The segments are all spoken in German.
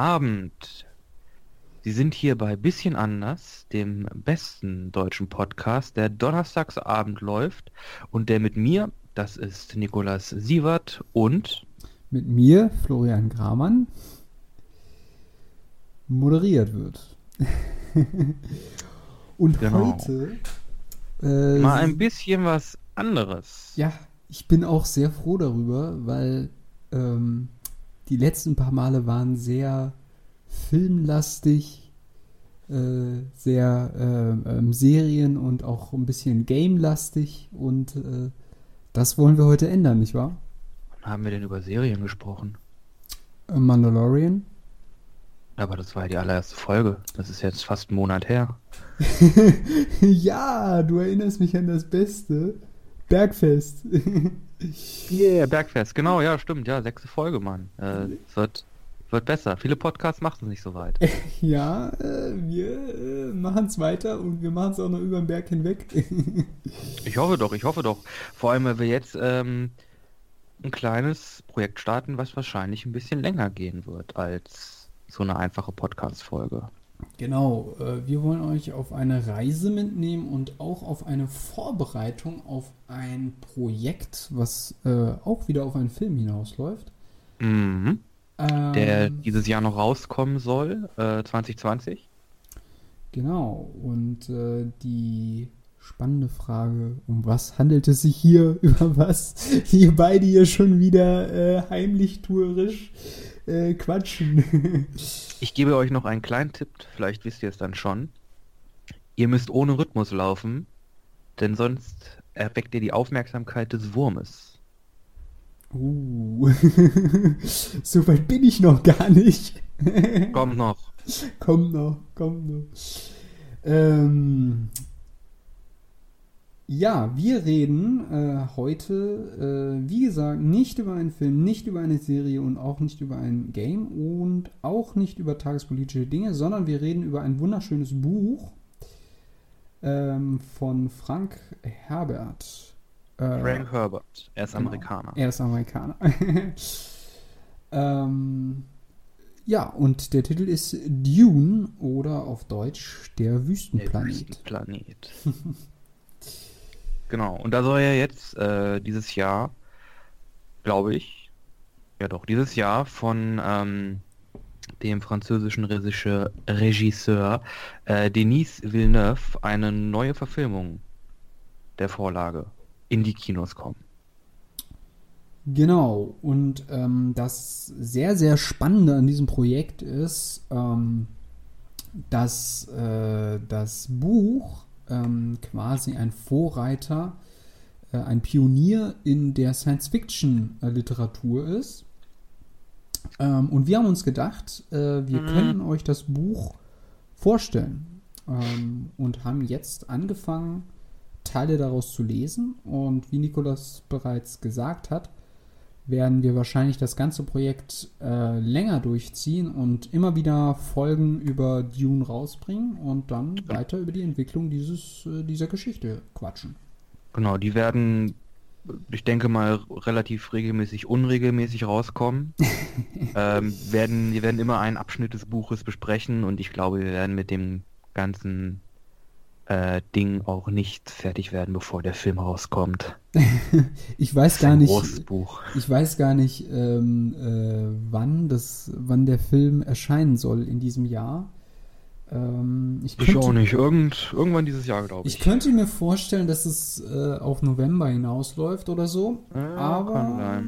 Abend. Sie sind hier bei Bisschen anders, dem besten deutschen Podcast, der donnerstagsabend läuft und der mit mir, das ist Nikolas Sievert und mit mir, Florian Gramann, moderiert wird. und Genau. heute äh, mal ein bisschen was anderes. Ja, ich bin auch sehr froh darüber, weil ähm, die letzten paar Male waren sehr filmlastig, äh, sehr äh, ähm, Serien und auch ein bisschen gamelastig und äh, das wollen wir heute ändern, nicht wahr? Wann haben wir denn über Serien gesprochen? Äh, Mandalorian. Aber das war ja die allererste Folge. Das ist jetzt fast einen Monat her. ja, du erinnerst mich an das Beste. Bergfest. Yeah, Bergfest, genau, ja, stimmt, ja, sechste Folge, Mann. Äh, es wird, wird besser. Viele Podcasts machen es nicht so weit. ja, äh, wir äh, machen es weiter und wir machen es auch noch über den Berg hinweg. Ich hoffe doch, ich hoffe doch. Vor allem, weil wir jetzt ähm, ein kleines Projekt starten, was wahrscheinlich ein bisschen länger gehen wird als so eine einfache Podcast-Folge. Genau, äh, wir wollen euch auf eine Reise mitnehmen und auch auf eine Vorbereitung auf ein Projekt, was äh, auch wieder auf einen Film hinausläuft. Mhm. Ähm, Der dieses Jahr noch rauskommen soll, äh, 2020. Genau, und äh, die spannende Frage, um was handelt es sich hier, über was wir beide hier schon wieder äh, heimlich tuerisch äh, quatschen. Ich gebe euch noch einen kleinen Tipp, vielleicht wisst ihr es dann schon. Ihr müsst ohne Rhythmus laufen, denn sonst erweckt ihr die Aufmerksamkeit des Wurmes. uh, so weit bin ich noch gar nicht. Kommt noch. Kommt noch, kommt noch. Ähm, ja, wir reden äh, heute, äh, wie gesagt, nicht über einen Film, nicht über eine Serie und auch nicht über ein Game und auch nicht über tagespolitische Dinge, sondern wir reden über ein wunderschönes Buch ähm, von Frank Herbert. Äh, Frank Herbert, er ist Genau. Amerikaner. er ist Amerikaner. ähm, ja, und der Titel ist Dune oder auf Deutsch Der Der Wüstenplanet. Genau, und da soll ja jetzt äh, dieses Jahr, glaube ich, ja doch, dieses Jahr von ähm, dem französischen Regisseur, Regisseur äh, Denis Villeneuve eine neue Verfilmung der Vorlage in die Kinos kommen. Genau, und ähm, das sehr, sehr Spannende an diesem Projekt ist, ähm, dass äh, das Buch ähm, quasi ein Vorreiter, äh, ein Pionier in der Science-Fiction-Literatur ist. Ähm, und wir haben uns gedacht, äh, wir Mhm. können euch das Buch vorstellen ähm, und haben jetzt angefangen, Teile daraus zu lesen. Und wie Nikolas bereits gesagt hat, werden wir wahrscheinlich das ganze Projekt äh, länger durchziehen und immer wieder Folgen über Dune rausbringen und dann weiter über die Entwicklung dieses, äh, dieser Geschichte quatschen. Genau, die werden, ich denke mal, relativ regelmäßig, unregelmäßig rauskommen. ähm, werden, wir werden immer einen Abschnitt des Buches besprechen und ich glaube, wir werden mit dem ganzen äh, Ding auch nicht fertig werden, bevor der Film rauskommt. Ich weiß gar nicht, Buch. ich weiß gar nicht, ähm, äh, wann das, wann der Film erscheinen soll in diesem Jahr. Ähm, ich, Ich könnte, auch nicht. Irgend, irgendwann dieses Jahr, glaube ich. ich könnte mir vorstellen, dass es äh, auf November hinausläuft oder so. Ja, aber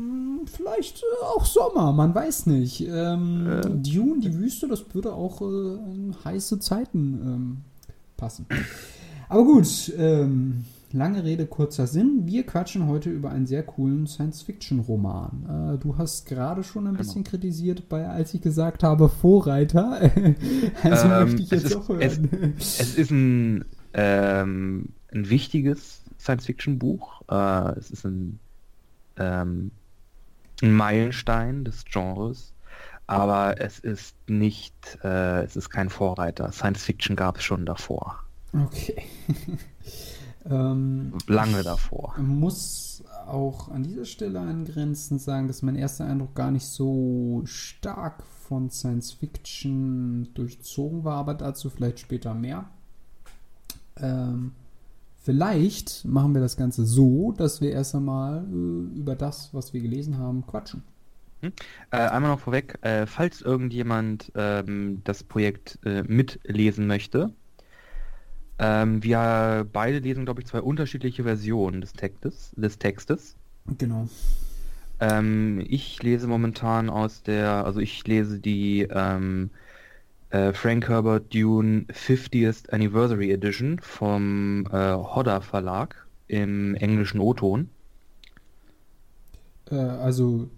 vielleicht äh, auch Sommer, man weiß nicht. Ähm, Äh. Dune, die Wüste, das würde auch äh, heiße Zeiten ähm, passen. Aber gut, ähm, lange Rede, kurzer Sinn. Wir quatschen heute über einen sehr coolen Science-Fiction-Roman. Äh, du hast gerade schon ein Genau. bisschen kritisiert, bei, als ich gesagt habe Vorreiter. also Ähm, möchte ich es jetzt ist- auch hören. Es ist ein, ähm, ein wichtiges Science-Fiction-Buch. Äh, es ist ein, ähm, ein Meilenstein des Genres, aber es ist nicht, äh, es ist kein Vorreiter. Science-Fiction gab es schon davor. Okay. ähm, Lange davor. muss auch an dieser Stelle angrenzend sagen, dass mein erster Eindruck gar nicht so stark von Science Fiction durchzogen war, aber dazu vielleicht später mehr. Ähm, vielleicht machen wir das Ganze so, dass wir erst einmal äh, über das, was wir gelesen haben, quatschen. Hm? Äh, einmal noch vorweg, äh, falls irgendjemand ähm, das Projekt äh, mitlesen möchte, ähm, wir beide lesen, glaube ich, zwei unterschiedliche Versionen des Textes. Des Textes. Genau. Ähm, ich lese momentan aus der, also ich lese die ähm, äh, Frank Herbert Dune 50th Anniversary Edition vom äh, Hodder Verlag im englischen O-Ton. Äh, also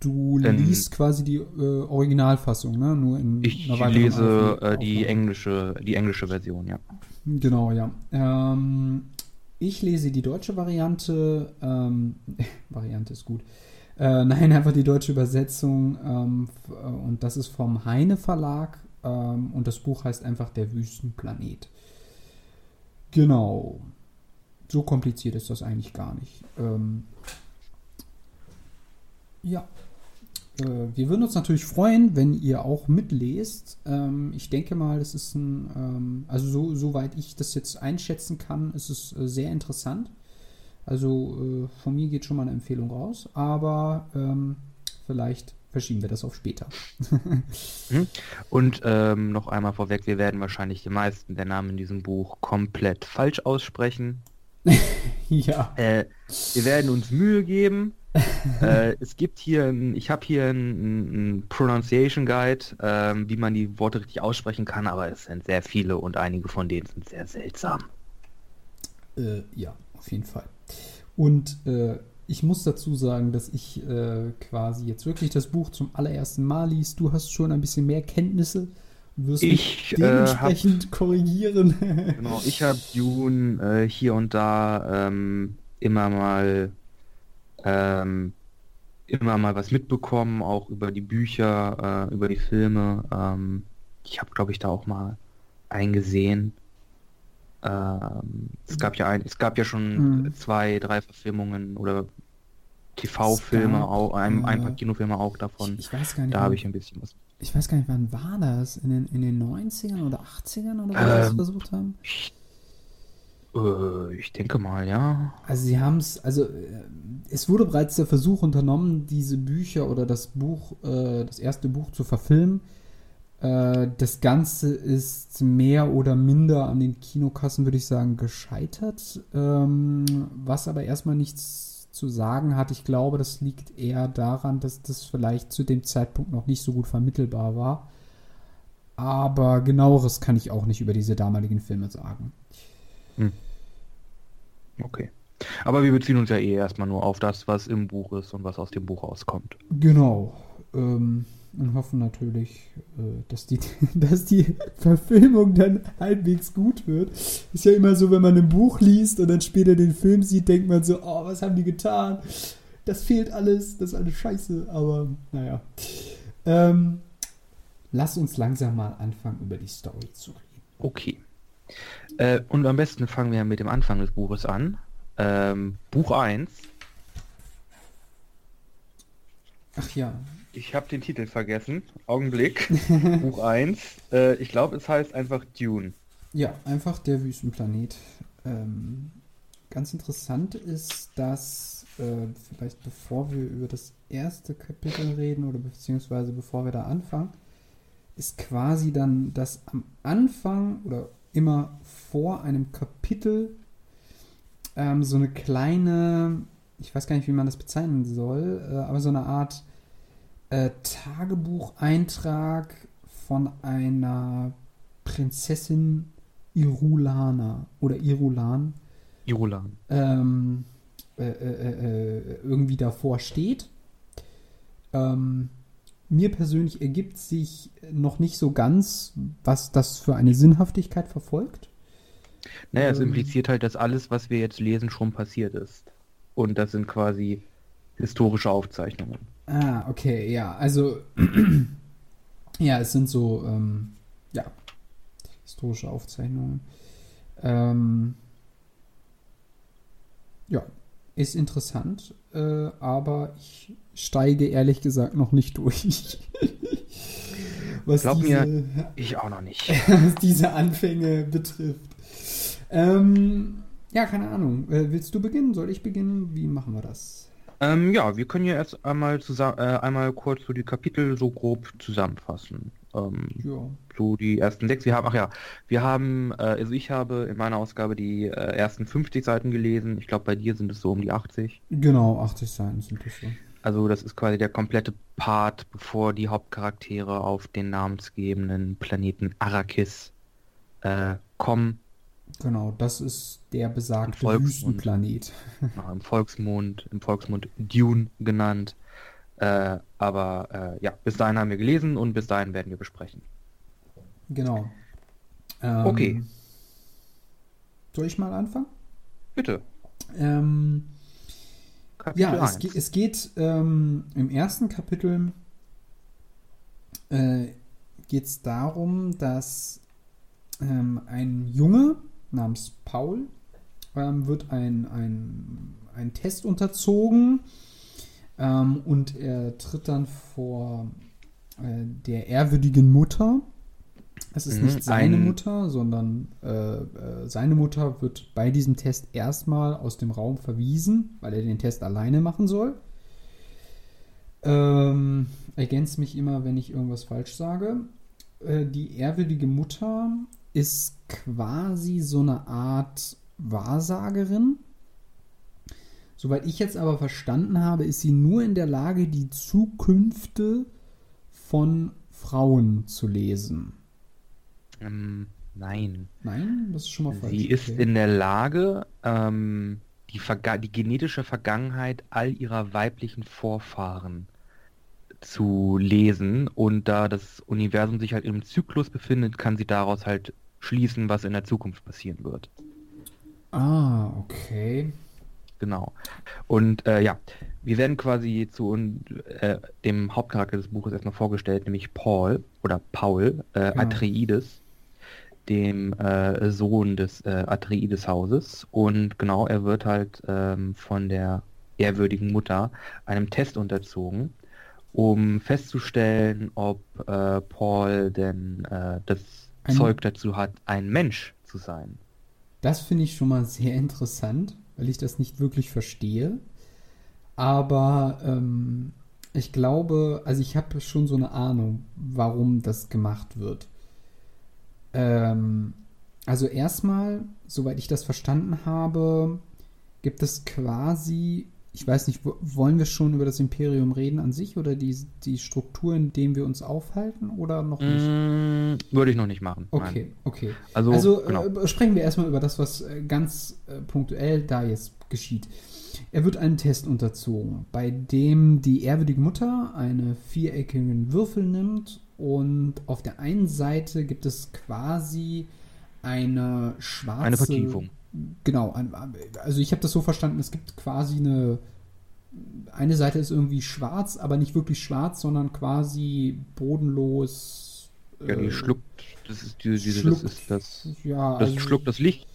du Denn- liest quasi die äh, Originalfassung, ne? Nur in Ich einer weiteren lese äh, die englische, die englische Version, ja. Genau, ja. Ähm, ich lese die deutsche Variante. Ähm, Variante ist gut. Äh, nein, einfach die deutsche Übersetzung. Ähm, äh, und das ist vom Heine Verlag. Ähm, und das Buch heißt einfach Der Wüstenplanet. Genau. So kompliziert ist das eigentlich gar nicht. Ähm, ja. Äh, wir würden uns natürlich freuen, wenn ihr auch mitlest. Ähm, ich denke mal, es ist ein, ähm, also so, soweit ich das jetzt einschätzen kann, ist es äh, sehr interessant. Also äh, von mir geht schon mal eine Empfehlung raus, aber ähm, vielleicht verschieben wir das auf später. Und ähm, noch einmal vorweg, wir werden wahrscheinlich die meisten der Namen in diesem Buch komplett falsch aussprechen. ja. Äh, wir werden uns Mühe geben. äh, es gibt hier, ich habe hier einen Pronunciation Guide, ähm, wie man die Worte richtig aussprechen kann, aber es sind sehr viele und einige von denen sind sehr seltsam. Äh, ja, auf jeden Fall. Und äh, ich muss dazu sagen, dass ich äh, quasi jetzt wirklich das Buch zum allerersten Mal liest. Du hast schon ein bisschen mehr Kenntnisse und wirst Ich äh, habe dementsprechend korrigieren. genau, ich habe Dune äh, hier und da ähm, immer mal ähm, immer mal was mitbekommen, auch über die Bücher, äh, über die Filme. Ähm, ich habe, glaube ich, da auch mal eingesehen. Ähm, es gab ja ein, es gab ja schon Mhm. zwei, drei Verfilmungen oder TV-Filme auch, ein, ein paar Kinofilme auch davon. Ich, ich weiß gar nicht, Da habe ich ein bisschen was. ich weiß gar nicht, wann war das? In den, in den 90ern oder 80ern oder wo sie das Ähm, versucht haben? Ich, äh, ich denke mal, ja. Also sie haben es, also äh, es wurde bereits der Versuch unternommen, diese Bücher oder das Buch, äh, das erste Buch zu verfilmen. Das Ganze ist mehr oder minder an den Kinokassen, würde ich sagen, gescheitert. Ähm, was aber erstmal nichts zu sagen hat. Ich glaube, das liegt eher daran, dass das vielleicht zu dem Zeitpunkt noch nicht so gut vermittelbar war. Aber genaueres kann ich auch nicht über diese damaligen Filme sagen. Okay. Aber wir beziehen uns ja eh erstmal nur auf das, was im Buch ist und was aus dem Buch rauskommt. Genau. Ähm, und hoffen natürlich, äh, dass, die, dass die Verfilmung dann halbwegs gut wird. Ist ja immer so, wenn man ein Buch liest und dann später den Film sieht, denkt man so, oh, was haben die getan? Das fehlt alles, das ist alles scheiße, aber naja. Ähm, lass uns langsam mal anfangen, über die Story zu reden. Okay. Äh, und am besten fangen wir mit dem Anfang des Buches an. Ähm, Buch 1. Ach ja, Ich habe den Titel vergessen. Augenblick. Buch 1. Äh, ich glaube, es heißt einfach Dune. Ja, einfach der Wüstenplanet. Ähm, ganz interessant ist, dass äh, vielleicht bevor wir über das erste Kapitel reden oder beziehungsweise bevor wir da anfangen, ist quasi dann, dass am Anfang oder immer vor einem Kapitel ähm, so eine kleine, ich weiß gar nicht, wie man das bezeichnen soll, äh, aber so eine Art äh, Tagebucheintrag von einer Prinzessin Irulana oder Irulan Irulan. ähm, äh, äh, äh, irgendwie davor steht. Ähm, mir persönlich ergibt sich noch nicht so ganz, was das für eine Sinnhaftigkeit verfolgt. Naja, es Ähm. impliziert halt, dass alles, was wir jetzt lesen, schon passiert ist. Und das sind quasi historische Aufzeichnungen. Ah, okay, ja, also ja, es sind so ähm, ja historische Aufzeichnungen. Ähm, ja, ist interessant, äh, aber ich steige ehrlich gesagt noch nicht durch. was Glaub diese, mir, ich auch noch nicht. was diese Anfänge betrifft. Ähm, ja, keine Ahnung. Äh, willst du beginnen? Soll ich beginnen? Wie machen wir das? Ähm, ja, wir können ja erst einmal zusammen, äh, einmal kurz so die Kapitel so grob zusammenfassen. Ähm, ja. So die ersten sechs. Wir haben, ach ja, wir haben, äh, also ich habe in meiner Ausgabe die äh, ersten 50 Seiten gelesen. Ich glaube, bei dir sind es so um die 80. Genau, 80 Seiten sind es so. Also das ist quasi der komplette Part, bevor die Hauptcharaktere auf den namensgebenden Planeten Arrakis äh, kommen Genau, das ist der besagte Wüstenplanet. Ja, Im Volksmund, im Volksmund Dune genannt. Äh, aber äh, ja, bis dahin haben wir gelesen und bis dahin werden wir besprechen. Genau. Ähm, okay. Soll ich mal anfangen? Bitte. Ähm, ja, es, ge es, geht ähm, im ersten Kapitel äh, geht es darum, dass ähm, ein Junge namens Paul ähm, wird ein, ein, ein Test unterzogen ähm, und er tritt dann vor äh, der ehrwürdigen Mutter. Es ist mhm, nicht seine ein... Mutter, sondern äh, äh, seine Mutter wird bei diesem Test erstmal aus dem Raum verwiesen, weil er den Test alleine machen soll. Ähm, ergänzt mich immer, wenn ich irgendwas falsch sage. Äh, die ehrwürdige Mutter ist quasi so eine Art Wahrsagerin. Soweit ich jetzt aber verstanden habe, ist sie nur in der Lage, die Zukünfte von Frauen zu lesen. Ähm, nein. Nein, das ist schon mal falsch. Sie ist okay. in der Lage, ähm, die, die, genetische Vergangenheit all ihrer weiblichen Vorfahren zu lesen und da das Universum sich halt im Zyklus befindet, kann sie daraus halt schließen, was in der Zukunft passieren wird. Ah, okay. Genau. Und äh, ja, wir werden quasi zu äh, dem Hauptcharakter des Buches erstmal vorgestellt, nämlich Paul oder Paul äh, genau. Atreides, dem äh, Sohn des äh, Atreides-Hauses. Und genau, er wird halt ähm, von der ehrwürdigen Mutter einem Test unterzogen, um festzustellen, ob äh, Paul denn äh, das ein, Zeug dazu hat, ein Mensch zu sein. Das finde ich schon mal sehr interessant, weil ich das nicht wirklich verstehe. Aber ähm, ich glaube, also ich habe schon so eine Ahnung, warum das gemacht wird. Ähm, also erstmal, soweit ich das verstanden habe, gibt es quasi ich weiß nicht, wollen wir schon über das Imperium reden an sich oder die, die Struktur, in dem wir uns aufhalten oder noch nicht? Mm, würde ich noch nicht machen. Okay, nein. okay. Also, also genau. äh, sprechen wir erstmal über das, was äh, ganz äh, punktuell da jetzt geschieht. Er wird einen Test unterzogen, bei dem die ehrwürdige Mutter einen viereckigen Würfel nimmt und auf der einen Seite gibt es quasi eine schwarze. Eine Vertiefung genau, also ich habe das so verstanden, es gibt quasi eine, eine Seite ist irgendwie schwarz, aber nicht wirklich schwarz, sondern quasi bodenlos. Ja, die äh, schluckt, das ist diese, diese schluckt, das ist das, ja, das also, schluckt das Licht.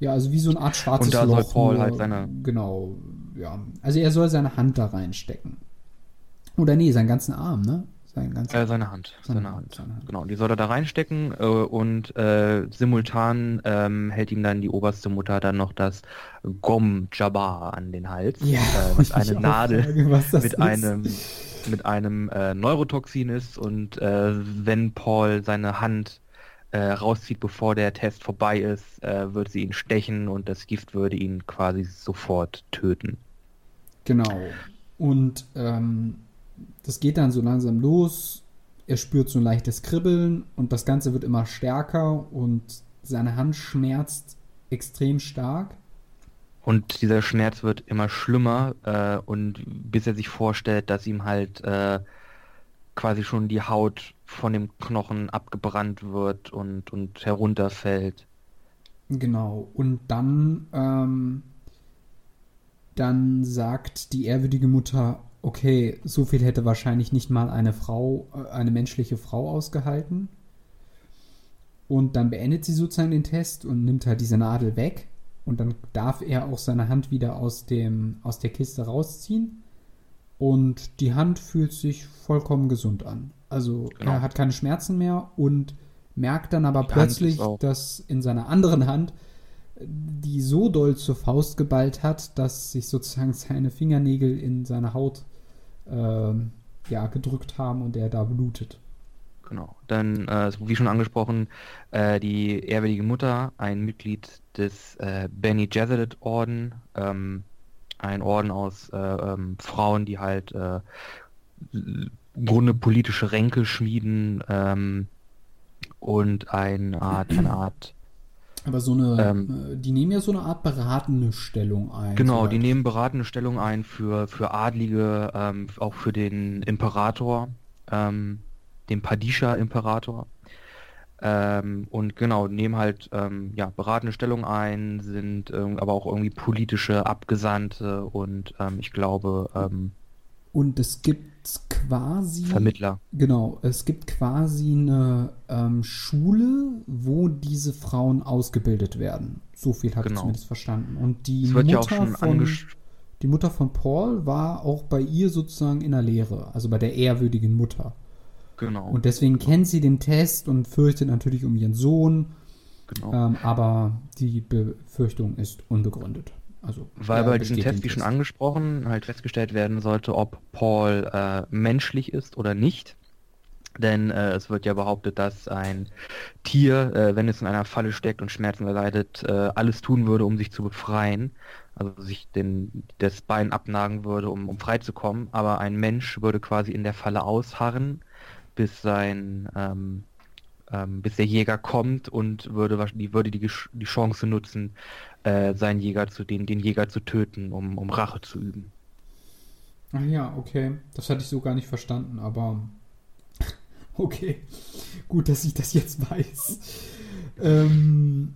Ja, also wie so eine Art schwarzes Und da Loch, soll Paul nur, halt seine... Genau, ja. Also er soll seine Hand da reinstecken. Oder nee, seinen ganzen Arm, ne? Sein äh, seine Hand. Seine, seine Hand. Hand. Genau, die soll er da reinstecken äh, und äh, simultan ähm, hält ihm dann die oberste Mutter dann noch das Gom Jabbar an den Hals. Ja, äh, was eine Nadel frage, mit, ist. einem, mit einem äh, Neurotoxin ist und äh, wenn Paul seine Hand rauszieht, bevor der Test vorbei ist, wird sie ihn stechen und das Gift würde ihn quasi sofort töten. Genau. Und ähm, das geht dann so langsam los. Er spürt so ein leichtes Kribbeln und das Ganze wird immer stärker und seine Hand schmerzt extrem stark. Und dieser Schmerz wird immer schlimmer äh, und bis er sich vorstellt, dass ihm halt äh, quasi schon die Haut von dem Knochen abgebrannt wird und, und herunterfällt. Genau. Und dann, ähm, dann sagt die ehrwürdige Mutter, okay, so viel hätte wahrscheinlich nicht mal eine Frau, äh, eine menschliche Frau ausgehalten. Und dann beendet sie sozusagen den Test und nimmt halt diese Nadel weg und dann darf er auch seine Hand wieder aus, dem, aus der Kiste rausziehen. Und die Hand fühlt sich vollkommen gesund an. Also Genau. er hat keine Schmerzen mehr und merkt dann aber Die plötzlich, dass in seiner anderen Hand die so doll zur Faust geballt hat, dass sich sozusagen seine Fingernägel in seine Haut ähm, ja, gedrückt haben und er da blutet. Genau. Dann, äh, wie schon angesprochen, äh, die ehrwürdige Mutter, ein Mitglied des äh, Benny Gesserit Orden, ähm, ein Orden aus äh, ähm, Frauen, die halt äh, im Grunde politische Ränke schmieden ähm, und eine Art, eine Art, Aber so eine, Ähm, äh, die nehmen ja so eine Art beratende Stellung ein. genau, die nehmen beratende Stellung ein für, für Adlige, ähm, auch für den Imperator, ähm, den Padisha-Imperator. Ähm, und genau, nehmen halt ähm, ja, beratende Stellung ein, sind ähm, aber auch irgendwie politische Abgesandte und ähm, ich glaube Und es gibt quasi. Vermittler. Genau, es gibt quasi eine ähm, Schule, wo diese Frauen ausgebildet werden. So viel habe ich Genau. zumindest verstanden. Und die Mutter von die Mutter von Paul war auch bei ihr sozusagen in der Lehre, also bei der ehrwürdigen Mutter. genau, Und deswegen kennt sie den Test und fürchtet natürlich um ihren Sohn, genau. ähm, aber die Befürchtung ist unbegründet. Also Weil bei diesem Test, wie schon angesprochen, halt festgestellt werden sollte, ob Paul äh, menschlich ist oder nicht. Denn äh, es wird ja behauptet, dass ein Tier, äh, wenn es in einer Falle steckt und Schmerzen erleidet, äh, alles tun würde, um sich zu befreien. Also sich den, das Bein abnagen würde, um, um frei zu kommen. Aber ein Mensch würde quasi in der Falle ausharren, bis sein ähm, ähm, bis der Jäger kommt und würde, die, würde die, die Chance nutzen, äh, seinen Jäger zu, den, den Jäger zu töten, um, um Rache zu üben. Ach ja, okay. Das hatte ich so gar nicht verstanden, aber okay. Gut, dass ich das jetzt weiß. Ähm,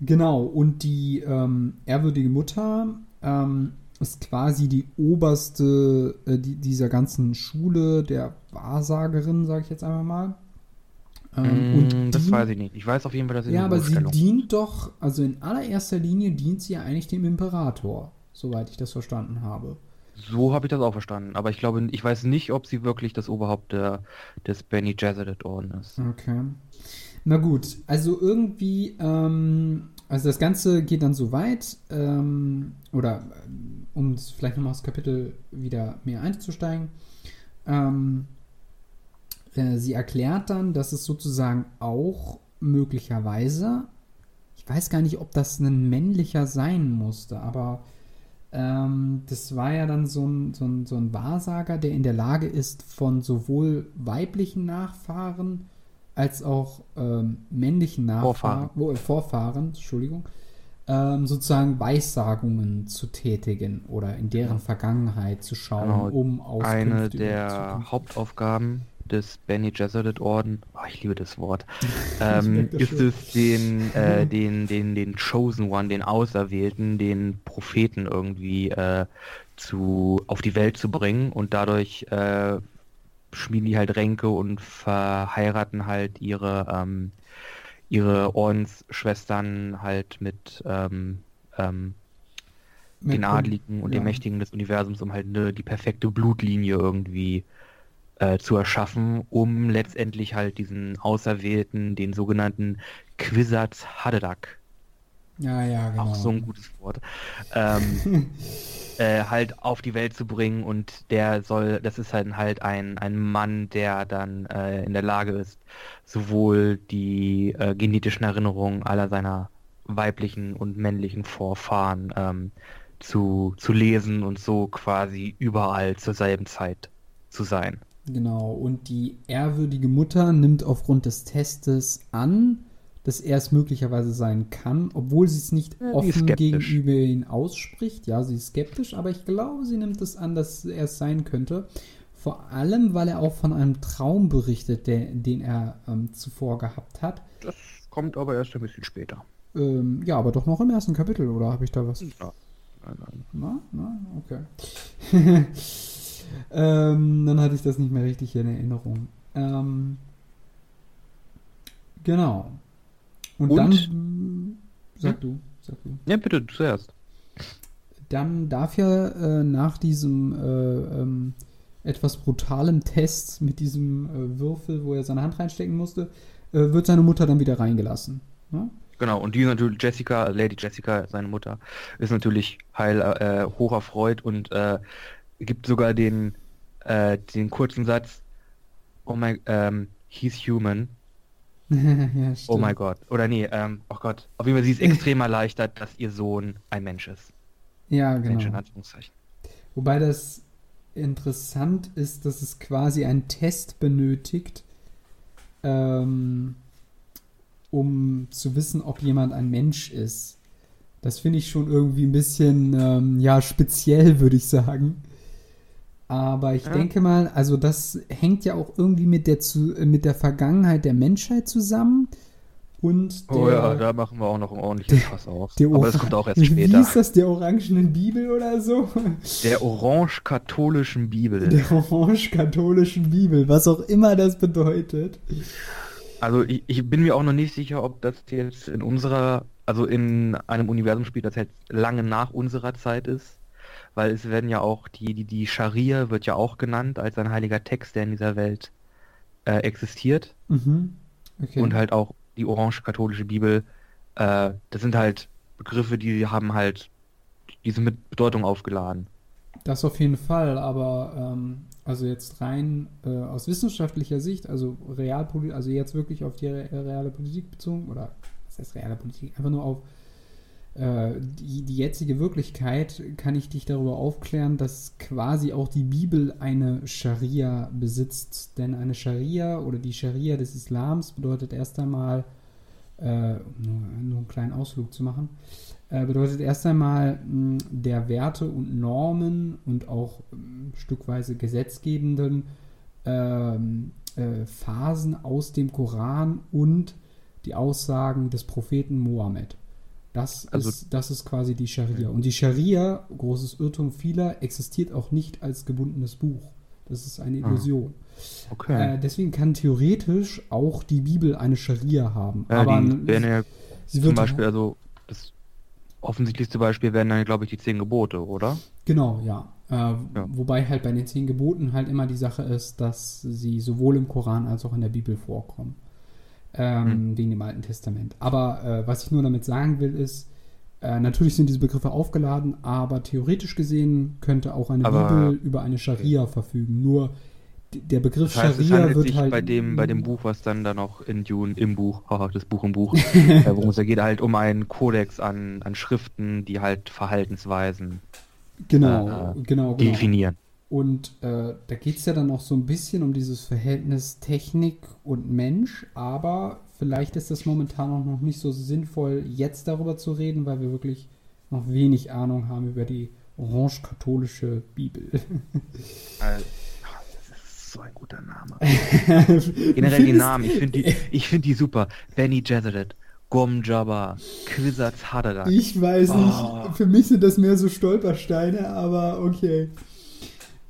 genau, und die ähm, ehrwürdige Mutter ähm, ist quasi die oberste äh, die, dieser ganzen Schule der Wahrsagerin, sage ich jetzt einmal mal. Ähm, Mm, das die- weiß ich nicht. Ich weiß auf jeden Fall, dass sie ja, aber sie dient doch, also in allererster Linie dient sie ja eigentlich dem Imperator, soweit ich das verstanden habe. So habe ich das auch verstanden. Aber ich glaube, ich weiß nicht, ob sie wirklich das Oberhaupt der, des Benny Gesserit Orden ist. Okay. Na gut, also irgendwie, ähm, also das Ganze geht dann so weit, ähm, oder ähm, um vielleicht nochmal aufs Kapitel wieder mehr einzusteigen, ähm, äh, sie erklärt dann, dass es sozusagen auch möglicherweise, ich weiß gar nicht, ob das ein männlicher sein musste, aber ähm, das war ja dann so ein, so, ein, so ein Wahrsager, der in der Lage ist, von sowohl weiblichen Nachfahren als auch ähm, männlichen Nachfahren, Vorfahren. Wo, äh, Vorfahren, Entschuldigung, ähm, sozusagen Weissagungen zu tätigen oder in deren Vergangenheit zu schauen, Genau. um Auskünfte Eine der. Hauptaufgaben des Benny Gesserit Orden, oh, ich liebe das Wort, ähm, das ist es den, äh, den, den, den Chosen One, den Auserwählten, den Propheten irgendwie äh, zu, auf die Welt zu bringen? Und dadurch äh, schmieden die halt Ränke und verheiraten halt ihre, ähm, ihre Ordensschwestern halt mit ähm, ähm, den Adligen und ja. den Mächtigen des Universums, um halt ne, die perfekte Blutlinie irgendwie äh, zu erschaffen, um letztendlich halt diesen Auserwählten, den sogenannten Quisatz Haderach, Ja, ja, genau. auch so ein gutes Wort, ähm, äh, halt auf die Welt zu bringen und der soll, das ist halt halt ein, ein Mann, der dann äh, in der Lage ist, sowohl die äh, genetischen Erinnerungen aller seiner weiblichen und männlichen Vorfahren ähm, zu, zu lesen und so quasi überall zur selben Zeit zu sein. Genau, und die ehrwürdige Mutter nimmt aufgrund des Testes an, dass er es möglicherweise sein kann, obwohl sie es nicht Ja, offen gegenüber ihn ausspricht. Ja, sie ist skeptisch, aber ich glaube, sie nimmt es an, dass er es sein könnte. Vor allem, weil er auch von einem Traum berichtet, der, den er ähm, zuvor gehabt hat. Das kommt aber erst ein bisschen später. Ähm, ja, aber doch noch im ersten Kapitel, oder habe ich da was Ja. Nein, nein. Na, na, okay. ähm, dann hatte ich das nicht mehr richtig in Erinnerung. Ähm, genau. Und, Und? dann mm, sag hm? du, sag du. Ja, bitte, zuerst. Dann darf ja äh, nach diesem äh, ähm, etwas brutalen Test mit diesem äh, Würfel, wo er seine Hand reinstecken musste, äh, wird seine Mutter dann wieder reingelassen. Ne? Genau, und die natürlich, Jessica, Lady Jessica, seine Mutter, ist natürlich heil äh, hoch erfreut und äh, gibt sogar den, äh, den kurzen Satz, oh my, ähm, he's human. ja, oh my God. Oder nee, ähm, oh Gott. Auf jeden Fall, sie ist extrem erleichtert, dass ihr Sohn ein Mensch ist. Ja, genau. Mensch in Anführungszeichen. Wobei das interessant ist, dass es quasi einen Test benötigt, ähm, um zu wissen, ob jemand ein Mensch ist. Das finde ich schon irgendwie ein bisschen, ähm, ja, speziell, würde ich sagen. Aber ich ja. denke mal, also das hängt ja auch irgendwie mit der, zu, mit der Vergangenheit der Menschheit zusammen. Und der, oh ja, da machen wir auch noch ein ordentliches Fass auf. Aber das kommt auch erst später. Wie ist das, der orangenen Bibel oder so? Der orange-katholischen Bibel. Der orange-katholischen Bibel, was auch immer das bedeutet. Also ich, ich, bin mir auch noch nicht sicher, ob das jetzt in unserer, also in einem Universum spielt, das jetzt lange nach unserer Zeit ist. Weil es werden ja auch, die, die, die Scharia wird ja auch genannt als ein heiliger Text, der in dieser Welt äh, existiert. Mhm. Okay. Und halt auch die orange-katholische Bibel. Äh, das sind halt Begriffe, die haben halt diese mit Bedeutung aufgeladen. Das auf jeden Fall, aber ähm, also jetzt rein äh, aus wissenschaftlicher Sicht, also Realpolitik, also jetzt wirklich auf die reale Politik bezogen, oder was heißt reale Politik, einfach nur auf die, die jetzige Wirklichkeit, kann ich dich darüber aufklären, dass quasi auch die Bibel eine Scharia besitzt. Denn eine Scharia oder die Scharia des Islams bedeutet erst einmal, äh, nur, nur einen kleinen Ausflug zu machen, äh, bedeutet erst einmal mh, der Werte und Normen und auch mh, stückweise gesetzgebenden ähm, äh, Phasen aus dem Koran und die Aussagen des Propheten Mohammed. Das, also, ist, das ist quasi die Scharia. Und die Scharia, großes Irrtum vieler, existiert auch nicht als gebundenes Buch. Das ist eine ah. Illusion. Ah, okay. Äh, deswegen kann theoretisch auch die Bibel eine Scharia haben. Ja, aber die werden ja zum Beispiel, also das offensichtlichste Beispiel wären dann, glaube ich, die zehn Gebote, oder? Genau, ja. Äh, ja. Wobei halt bei den zehn Geboten halt immer die Sache ist, dass sie sowohl im Koran als auch in der Bibel vorkommen. Ähm, hm. Wegen dem Alten Testament. Aber äh, was ich nur damit sagen will, ist, äh, natürlich sind diese Begriffe aufgeladen, aber theoretisch gesehen könnte auch eine aber, Bibel über eine Scharia okay. verfügen. Nur der Begriff das heißt, Scharia wird halt. Bei dem, bei dem Buch, was dann da noch in Dune im Buch, das Buch im Buch, äh, worum es da geht, halt um einen Kodex an, an Schriften, die halt Verhaltensweisen genau, äh, genau, genau. definieren. Und äh, da geht es ja dann auch so ein bisschen um dieses Verhältnis Technik und Mensch, aber vielleicht ist es momentan auch noch nicht so sinnvoll, jetzt darüber zu reden, weil wir wirklich noch wenig Ahnung haben über die orange-katholische Bibel. Also, so ein guter Name. Generell die Namen, ich finde die, find die super. Benny Gesserit, Gom Jabba, Hadadak. Ich weiß oh. nicht, für mich sind das mehr so Stolpersteine, aber okay.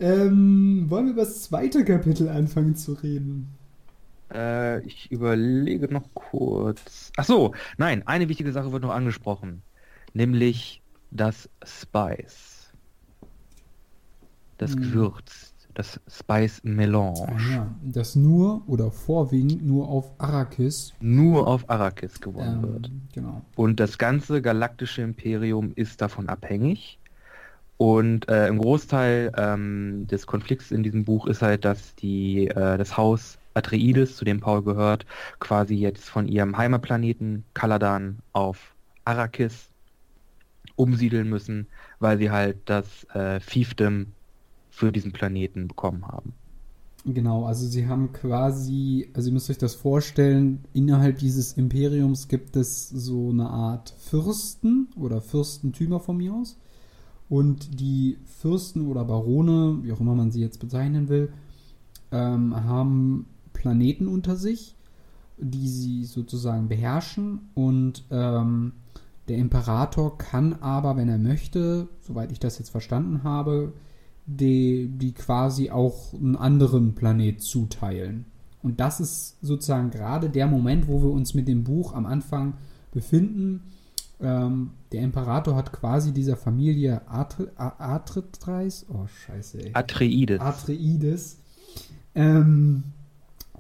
Ähm, wollen wir über das zweite Kapitel anfangen zu reden? Äh, ich überlege noch kurz. Ach so, nein, eine wichtige Sache wird noch angesprochen, nämlich das Spice. Das hm. Gewürz das Spice Melange. Ah, ja. Das nur oder vorwiegend nur auf Arrakis. Nur auf Arrakis gewonnen ähm, wird. Genau. Und das ganze galaktische Imperium ist davon abhängig. Und äh, im Großteil ähm, des Konflikts in diesem Buch ist halt, dass die, äh, das Haus Atreides, zu dem Paul gehört, quasi jetzt von ihrem Heimatplaneten Kaladan auf Arrakis umsiedeln müssen, weil sie halt das äh, Fiefdom für diesen Planeten bekommen haben. Genau, also sie haben quasi, also ihr müsst euch das vorstellen, innerhalb dieses Imperiums gibt es so eine Art Fürsten oder Fürstentümer von mir aus. Und die Fürsten oder Barone, wie auch immer man sie jetzt bezeichnen will, ähm, haben Planeten unter sich, die sie sozusagen beherrschen. Und ähm, der Imperator kann aber, wenn er möchte, soweit ich das jetzt verstanden habe, die, die quasi auch einen anderen Planet zuteilen. Und das ist sozusagen gerade der Moment, wo wir uns mit dem Buch am Anfang befinden, Ähm, der Imperator hat quasi dieser Familie Atreides, oh scheiße, ey. Atreides. Atreides, ähm,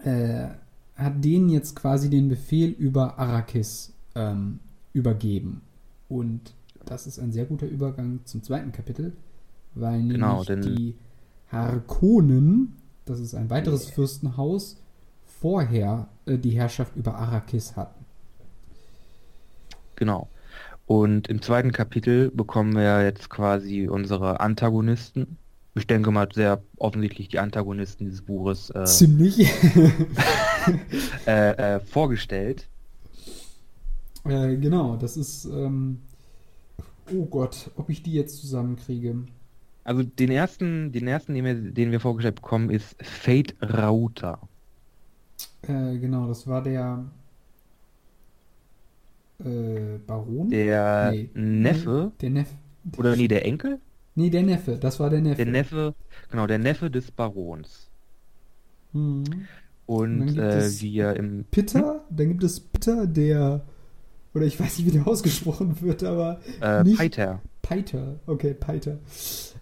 äh, hat denen jetzt quasi den Befehl über Arrakis ähm, übergeben. Und das ist ein sehr guter Übergang zum zweiten Kapitel, weil Genau, nämlich die Harkonnen, das ist ein weiteres Fürstenhaus, vorher äh, die Herrschaft über Arrakis hatten. Genau. Und im zweiten Kapitel bekommen wir jetzt quasi unsere Antagonisten. Ich denke mal sehr offensichtlich die Antagonisten dieses Buches äh, Ziemlich. äh, äh, vorgestellt. äh, genau, das ist. Ähm, oh Gott, ob ich die jetzt zusammenkriege. Also den ersten, den ersten, den wir, den wir vorgestellt bekommen, ist Fate Rauta. Äh, genau, das war der äh, Baron? Der Nee. Neffe, Der Neffe. oder nee, der Enkel? Nee, der Neffe, das war der Neffe. Der Neffe, genau, der Neffe des Barons. Mhm. Und gibt äh, er im Pitter, dann gibt es Pitter, der. Oder ich weiß nicht, wie der ausgesprochen wird, aber. äh, nicht- Peiter. Peiter, okay, Peiter.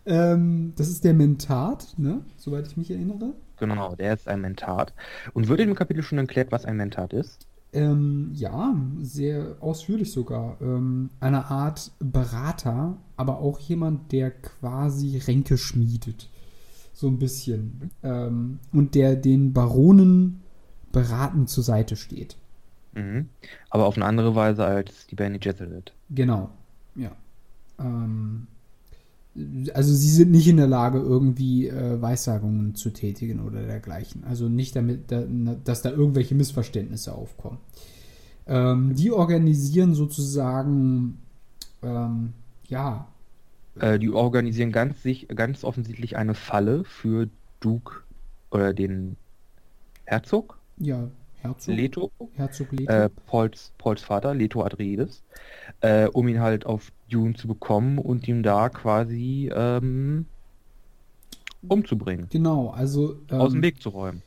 Ähm, das ist der Mentat, ne? Soweit ich mich erinnere. Genau, der ist ein Mentat. Und wird im Kapitel schon erklärt, was ein Mentat ist? Ähm, ja, sehr ausführlich sogar. Ähm, eine Art Berater, aber auch jemand, der quasi Ränke schmiedet. So ein bisschen. Ähm, und der den Baronen beratend zur Seite steht. Mhm. Aber auf eine andere Weise als die Bene Gesserit. Genau, ja. Ähm, also sie sind nicht in der Lage, irgendwie äh, Weissagungen zu tätigen oder dergleichen. Also nicht damit, da, dass da irgendwelche Missverständnisse aufkommen. Ähm, die organisieren sozusagen, ähm, ja, Äh, die organisieren ganz, sich, ganz offensichtlich eine Falle für Duke oder den Herzog, ja, Herzog, Leto, Herzog Leto. äh, Pauls, Pauls Vater, Leto Atreides, äh, um ihn halt auf Dune zu bekommen und ihn da quasi ähm, umzubringen, genau, also aus dem ähm, Weg zu räumen,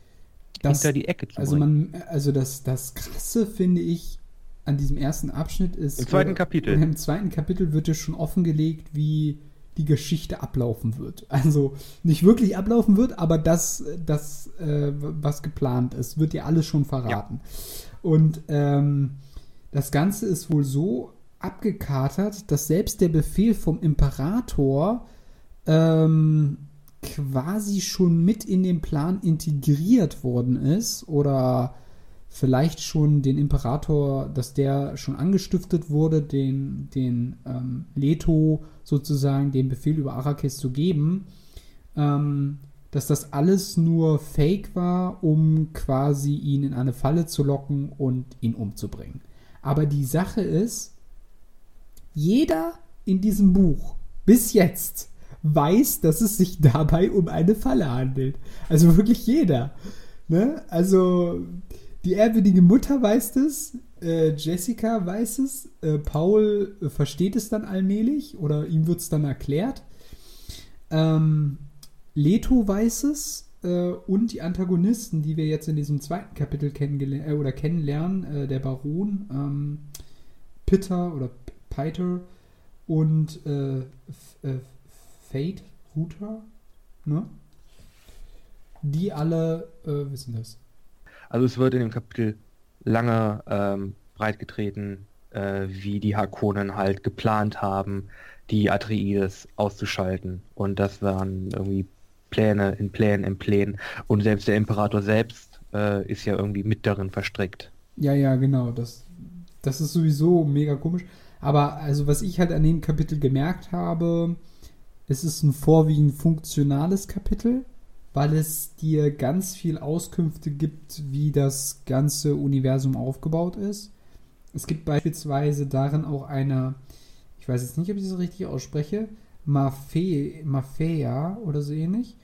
das, hinter die Ecke zu also bringen. man, also das, das Krasse finde ich an diesem ersten Abschnitt ist. Im zweiten oder- Kapitel. Im zweiten Kapitel wird ja schon offengelegt, wie die Geschichte ablaufen wird. Also nicht wirklich ablaufen wird, aber das, das äh, was geplant ist, wird ja alles schon verraten. Und ähm, das Ganze ist wohl so abgekatert, dass selbst der Befehl vom Imperator ähm, quasi schon mit in den Plan integriert worden ist oder vielleicht schon den Imperator, dass der schon angestiftet wurde, den, den ähm, Leto sozusagen den Befehl über Arrakis zu geben, ähm, dass das alles nur Fake war, um quasi ihn in eine Falle zu locken und ihn umzubringen. Aber die Sache ist, jeder in diesem Buch bis jetzt weiß, dass es sich dabei um eine Falle handelt. Also wirklich jeder. Ne? Also die ehrwürdige Mutter weiß es, äh, Jessica weiß es, äh, Paul äh, versteht es dann allmählich oder ihm wird es dann erklärt. Ähm, Leto weiß es äh, und die Antagonisten, die wir jetzt in diesem zweiten Kapitel kennengelernt äh, oder kennenlernen, äh, der Baron, ähm, Pitter oder Peiter und Fate, Router, ne? Die alle wissen das. Also es wird in dem Kapitel lange ähm, breitgetreten, äh, wie die Harkonnen halt geplant haben, die Atreides auszuschalten. Und das waren irgendwie Pläne in Plänen in Plänen. Und selbst der Imperator selbst äh, ist ja irgendwie mit darin verstrickt. Ja, ja, genau. Das, das ist sowieso mega komisch. Aber also was ich halt an dem Kapitel gemerkt habe, es ist ein vorwiegend funktionales Kapitel, weil es dir ganz viel Auskünfte gibt, wie das ganze Universum aufgebaut ist. Es gibt beispielsweise darin auch eine, ich weiß jetzt nicht, ob ich das richtig ausspreche, Mafe, Mafea oder so ähnlich,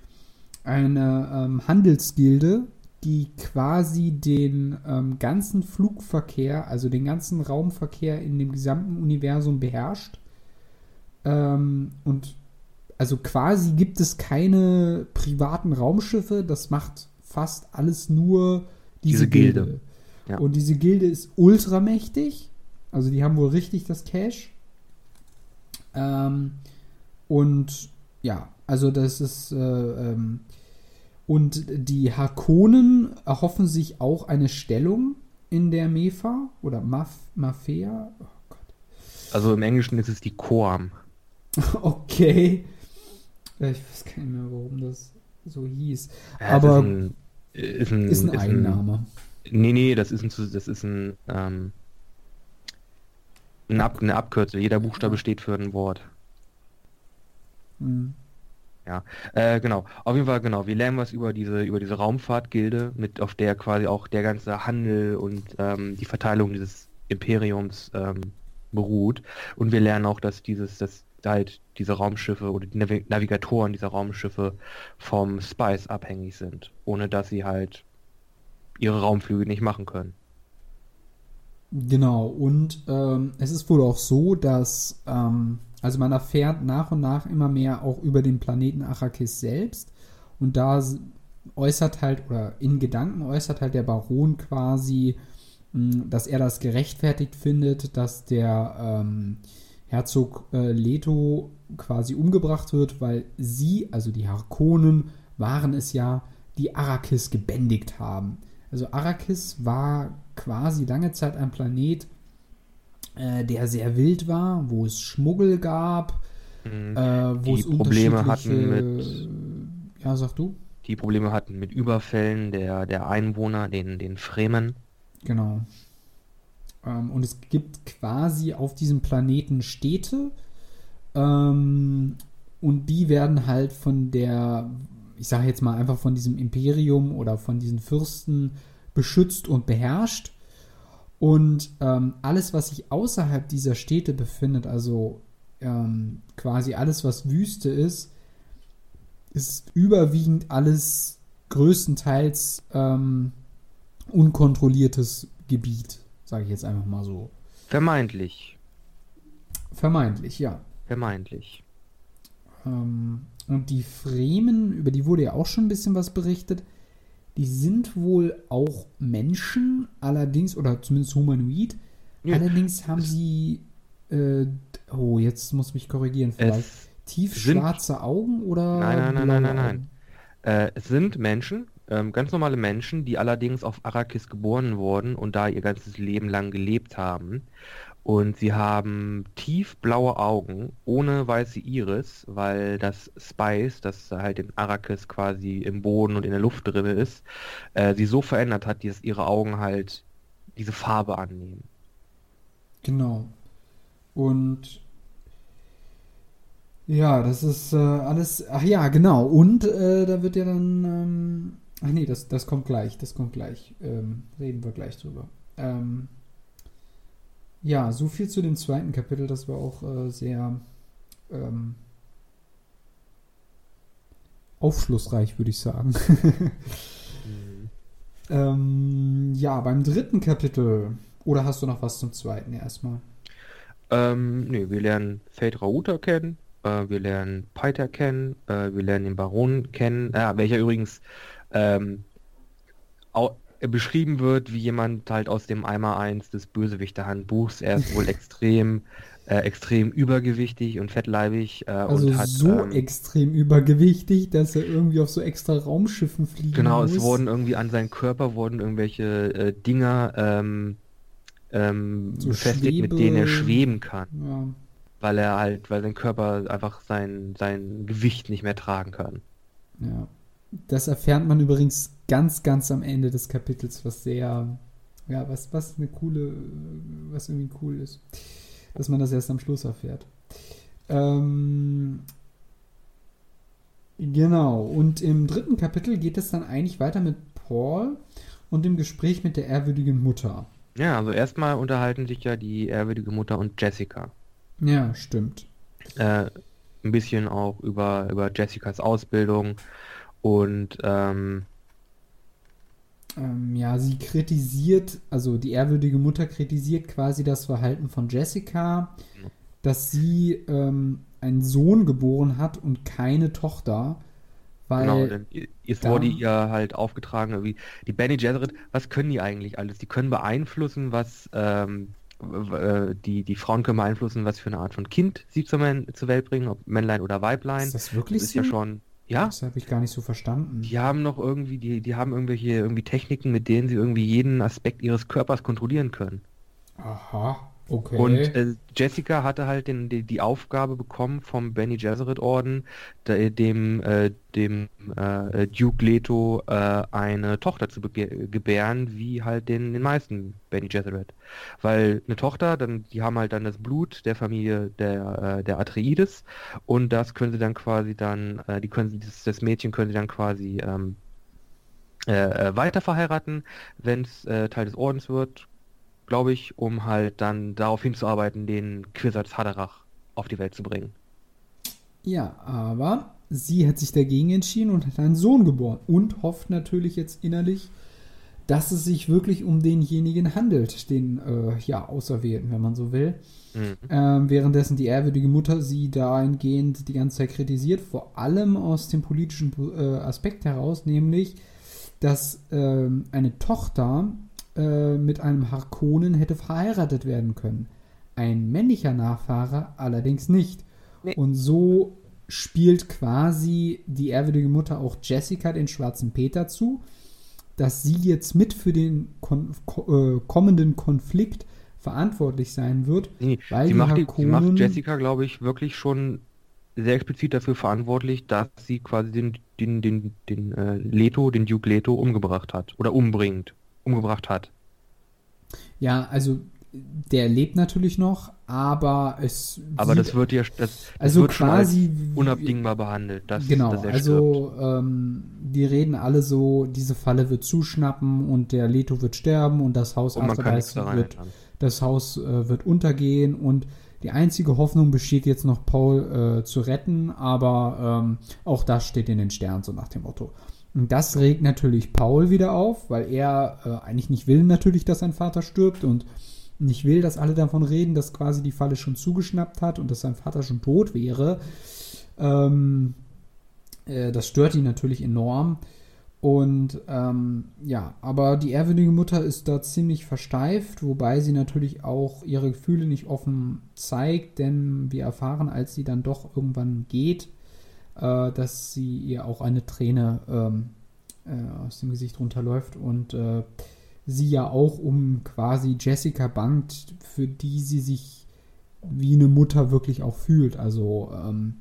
eine ähm, Handelsgilde, die quasi den ähm, ganzen Flugverkehr, also den ganzen Raumverkehr in dem gesamten Universum beherrscht. Ähm, und also quasi gibt es keine privaten Raumschiffe, das macht fast alles nur diese, Diese Gilde. Gilde. Ja. Und diese Gilde ist ultramächtig Also die haben wohl richtig das Cash. Ähm, und ja, also das ist. Äh, ähm, und die Harkonnen erhoffen sich auch eine Stellung in der MEFA oder Maf Mafea. Oh Gott. Also im Englischen ist es die Coam. okay. Ich weiß gar nicht mehr, warum das so hieß. Ja, Aber ist ein, ist ein, ist ein ist Eigenname. nee, nee, das ist ein, das ist ein, ähm, eine, Ab, eine Abkürzung. Jeder Buchstabe steht für ein Wort. Hm. Äh, genau. Auf jeden Fall, genau. Wir lernen was über diese, über diese Raumfahrtgilde, mit auf der quasi auch der ganze Handel und ähm, die Verteilung dieses Imperiums ähm, beruht. Und wir lernen auch, dass dieses, dass halt diese Raumschiffe oder die Navi Navigatoren dieser Raumschiffe vom Spice abhängig sind, ohne dass sie halt ihre Raumflüge nicht machen können. Genau, und ähm, es ist wohl auch so, dass, ähm, also man erfährt nach und nach immer mehr auch über den Planeten Arrakis selbst. Und da äußert halt, oder in Gedanken äußert halt der Baron quasi, mh, dass er das gerechtfertigt findet, dass der ähm, Herzog äh, Leto quasi umgebracht wird, weil sie, also die Harkonnen, waren es ja, die Arrakis gebändigt haben. Also Arrakis war quasi lange Zeit ein Planet, äh, der sehr wild war, wo es Schmuggel gab, Mhm. äh, wo Die es Probleme hatten unterschiedliche- Ja, sag du? Die Probleme hatten mit Überfällen der, der Einwohner, den, den Fremen. Genau. Ähm, und es gibt quasi auf diesem Planeten Städte. Ähm, und die werden halt von der, ich sage jetzt mal einfach von diesem Imperium oder von diesen Fürsten beschützt und beherrscht. Und ähm, alles, was sich außerhalb dieser Städte befindet, also ähm, quasi alles, was Wüste ist, ist überwiegend alles größtenteils ähm, unkontrolliertes Gebiet, sage ich jetzt einfach mal so. Vermeintlich. Vermeintlich, ja. Vermeintlich. Ähm, und die Fremen, über die wurde ja auch schon ein bisschen was berichtet, die sind wohl auch Menschen, allerdings, oder zumindest humanoid, Ja, allerdings haben sie, äh, oh, jetzt muss mich korrigieren vielleicht, tiefschwarze Augen oder Nein, nein, nein, nein, nein, nein. Äh, sind Menschen, ähm, ganz normale Menschen, die allerdings auf Arrakis geboren wurden und da ihr ganzes Leben lang gelebt haben. Und sie haben tiefblaue Augen ohne weiße Iris, weil das Spice, das halt in Arrakis quasi im Boden und in der Luft drin ist, äh, sie so verändert hat, dass ihre Augen halt diese Farbe annehmen. Genau. Und ja, das ist äh, alles. Ach ja, genau. Und äh, da wird ja dann. Ähm, ach nee, das, das kommt gleich. Das kommt gleich. Ähm, reden wir gleich drüber. Ähm, ja, so viel zu dem zweiten Kapitel. Das war auch äh, sehr ähm, aufschlussreich, würde ich sagen. ähm, ja, beim dritten Kapitel. Oder hast du noch was zum zweiten erstmal? Ähm, nee, wir lernen Fate Rauta kennen, äh, wir lernen Peiter kennen, äh, wir lernen den Baron kennen, äh, welcher übrigens ähm, au äh, beschrieben wird wie jemand halt aus dem Eimer 1 des Bösewichterhandbuchs. Er ist wohl extrem, äh, extrem übergewichtig und fettleibig äh, Also und hat so ähm, extrem übergewichtig, dass er irgendwie auf so extra Raumschiffen fliegen Genau, muss. es wurden irgendwie an seinen Körper wurden irgendwelche äh, Dinger ähm, ähm, So befestigt, mit denen er Schwebe- schweben kann, Ja, weil er halt, weil sein Körper einfach sein, sein Gewicht nicht mehr tragen kann. ja. Das erfährt man übrigens ganz, ganz am Ende des Kapitels, was sehr, ja, was, was eine coole, was irgendwie cool ist. Dass man das erst am Schluss erfährt. Ähm, genau, und im dritten Kapitel geht es dann eigentlich weiter mit Paul und dem Gespräch mit der ehrwürdigen Mutter. Ja, also erstmal unterhalten sich ja die ehrwürdige Mutter und Jessica. Ja, stimmt. Äh, ein bisschen auch über, über Jessicas Ausbildung und ähm, Ähm, ja, sie kritisiert, also die ehrwürdige Mutter kritisiert quasi das Verhalten von Jessica, dass sie ähm, einen Sohn geboren hat und keine Tochter, weil genau, dann, es wurde ihr halt aufgetragen, irgendwie, die Bene Gesserit, was können die eigentlich alles? Die können beeinflussen, was, ähm, äh, die, die Frauen können beeinflussen, was für eine Art von Kind sie zur, zur Welt bringen, ob Männlein oder Weiblein. Ist das wirklich das ist so? ja schon. Ja, Das habe ich gar nicht so verstanden. die haben noch irgendwie, die, die haben irgendwelche irgendwie Techniken, mit denen sie irgendwie jeden Aspekt ihres Körpers kontrollieren können. Aha, okay. Und äh, Jessica hatte halt den, die, die Aufgabe bekommen vom Benny Gesserit Orden, de, dem, äh, dem äh, Duke Leto äh, eine Tochter zu gebären, wie halt den, den meisten Benny Gesserit. Weil eine Tochter, dann, die haben halt dann das Blut der Familie der, äh, der Atreides und das können sie dann quasi dann, äh, die können das, das Mädchen können sie dann quasi ähm, äh, äh, weiter verheiraten, wenn es Teil des Ordens wird, glaube ich, um halt dann darauf hinzuarbeiten, den Quisatz Haderach auf die Welt zu bringen. Ja, aber sie hat sich dagegen entschieden und hat einen Sohn geboren und hofft natürlich jetzt innerlich, dass es sich wirklich um denjenigen handelt, den äh, ja Auserwählten, wenn man so will. Mhm. Ähm, währenddessen die ehrwürdige Mutter sie dahingehend die ganze Zeit kritisiert, vor allem aus dem politischen äh, Aspekt heraus, nämlich, dass ähm, eine Tochter äh, mit einem Harkonnen hätte verheiratet werden können. Ein männlicher Nachfahre allerdings nicht. Nee. Und so spielt quasi die ehrwürdige Mutter auch Jessica den schwarzen Peter zu, dass sie jetzt mit für den kon ko äh, kommenden Konflikt verantwortlich sein wird, Nee, weil sie, die macht die, sie macht Harkonnen- Jessica, glaube ich, wirklich schon sehr explizit dafür verantwortlich, dass sie quasi den, den, den, den äh, Leto, den Duke Leto umgebracht hat. Oder umbringt. Umgebracht hat. Ja, also der lebt natürlich noch, aber es Aber sieht- das wird ja, das, das also als quasi unabdingbar behandelt, dass, genau, dass also ähm, die reden alle so, diese Falle wird zuschnappen und der Leto wird sterben und das Haus. Und daran wird das Haus äh, wird untergehen und die einzige Hoffnung besteht jetzt noch Paul äh, zu retten, aber ähm, auch das steht in den Sternen, so nach dem Motto. Und das regt natürlich Paul wieder auf, weil er äh, eigentlich nicht will natürlich, dass sein Vater stirbt und nicht will, dass alle davon reden, dass quasi die Falle schon zugeschnappt hat und dass sein Vater schon tot wäre. Ähm, äh, das stört ihn natürlich enorm. Und ähm, ja, aber die ehrwürdige Mutter ist da ziemlich versteift, wobei sie natürlich auch ihre Gefühle nicht offen zeigt, denn wir erfahren, als sie dann doch irgendwann geht, äh, dass sie ihr auch eine Träne ähm, äh, aus dem Gesicht runterläuft und äh, sie ja auch um quasi Jessica bangt, für die sie sich wie eine Mutter wirklich auch fühlt. Also, ähm,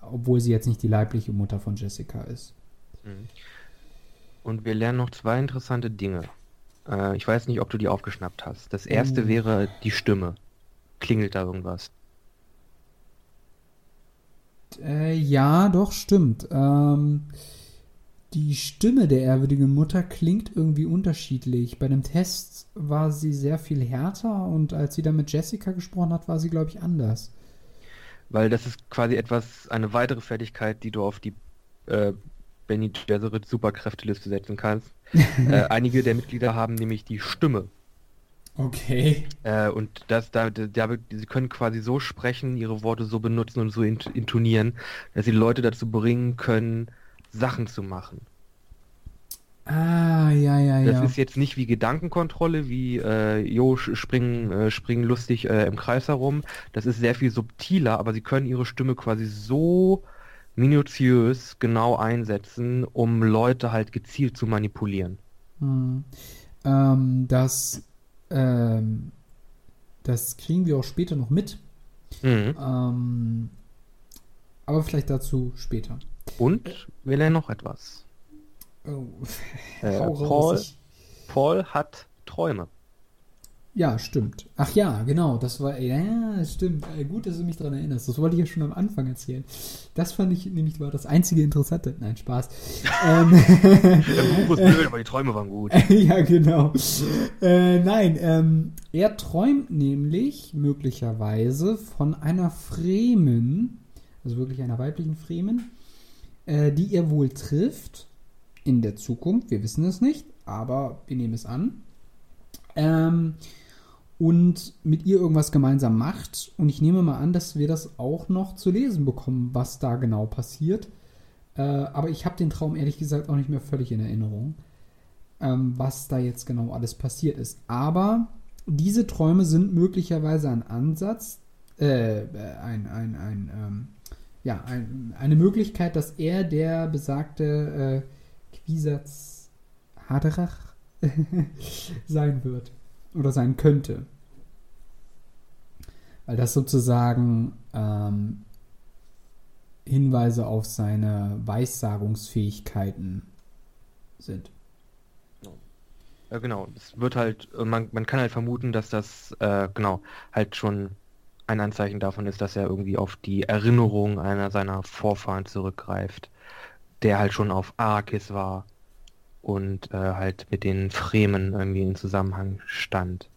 obwohl sie jetzt nicht die leibliche Mutter von Jessica ist. Mhm. Und wir lernen noch zwei interessante Dinge. Äh, ich weiß nicht, ob du die aufgeschnappt hast. Das erste Oh. wäre die Stimme. Klingelt da irgendwas? Äh, ja, doch, stimmt. Ähm, die Stimme der ehrwürdigen Mutter klingt irgendwie unterschiedlich. Bei dem Test war sie sehr viel härter und als sie dann mit Jessica gesprochen hat, war sie, glaube ich, anders. Weil das ist quasi etwas, eine weitere Fertigkeit, die du auf die äh, Benny Gesserit Superkräfteliste setzen kannst. äh, einige der Mitglieder haben nämlich die Stimme. Okay. Äh, und das, da, da, sie können quasi so sprechen, ihre Worte so benutzen und so int intonieren, dass sie Leute dazu bringen können, Sachen zu machen. Ah, ja, ja, Das ja. ist jetzt nicht wie Gedankenkontrolle, wie äh, Jo, springen, äh, springen lustig äh, im Kreis herum. Das ist sehr viel subtiler, aber sie können ihre Stimme quasi so minutiös genau einsetzen, um Leute halt gezielt zu manipulieren. Hm. Ähm, das, ähm, das kriegen wir auch später noch mit. Mhm. Ähm, aber vielleicht dazu später. Und wir lernen noch etwas. Oh. Äh, Paul, Paul hat Träume. Ja, stimmt. Ach ja, genau, das war, ja, stimmt. Äh, gut, dass du mich daran erinnerst. Das wollte ich ja schon am Anfang erzählen. Das fand ich nämlich war das einzige Interessante. Nein, Spaß. ähm, Der Buch ist blöd, aber die Träume waren gut. ja, genau. Äh, nein, ähm, er träumt nämlich möglicherweise von einer Fremen, also wirklich einer weiblichen Fremen, äh, die er wohl trifft in der Zukunft. Wir wissen es nicht, aber wir nehmen es an. Ähm, und mit ihr irgendwas gemeinsam macht. Und ich nehme mal an, dass wir das auch noch zu lesen bekommen, was da genau passiert. Äh, aber ich habe den Traum ehrlich gesagt auch nicht mehr völlig in Erinnerung, ähm, was da jetzt genau alles passiert ist. Aber diese Träume sind möglicherweise ein Ansatz, äh, ein, ein, ein, ähm, ja, ein, eine Möglichkeit, dass er der besagte äh, Quisatz Haderach sein wird oder sein könnte. Weil das sozusagen ähm, Hinweise auf seine Weissagungsfähigkeiten sind. Ja, genau, es wird halt, man, man kann halt vermuten, dass das, äh, genau, halt schon ein Anzeichen davon ist, dass er irgendwie auf die Erinnerung einer seiner Vorfahren zurückgreift, der halt schon auf Arrakis war und äh, halt mit den Fremen irgendwie in Zusammenhang stand.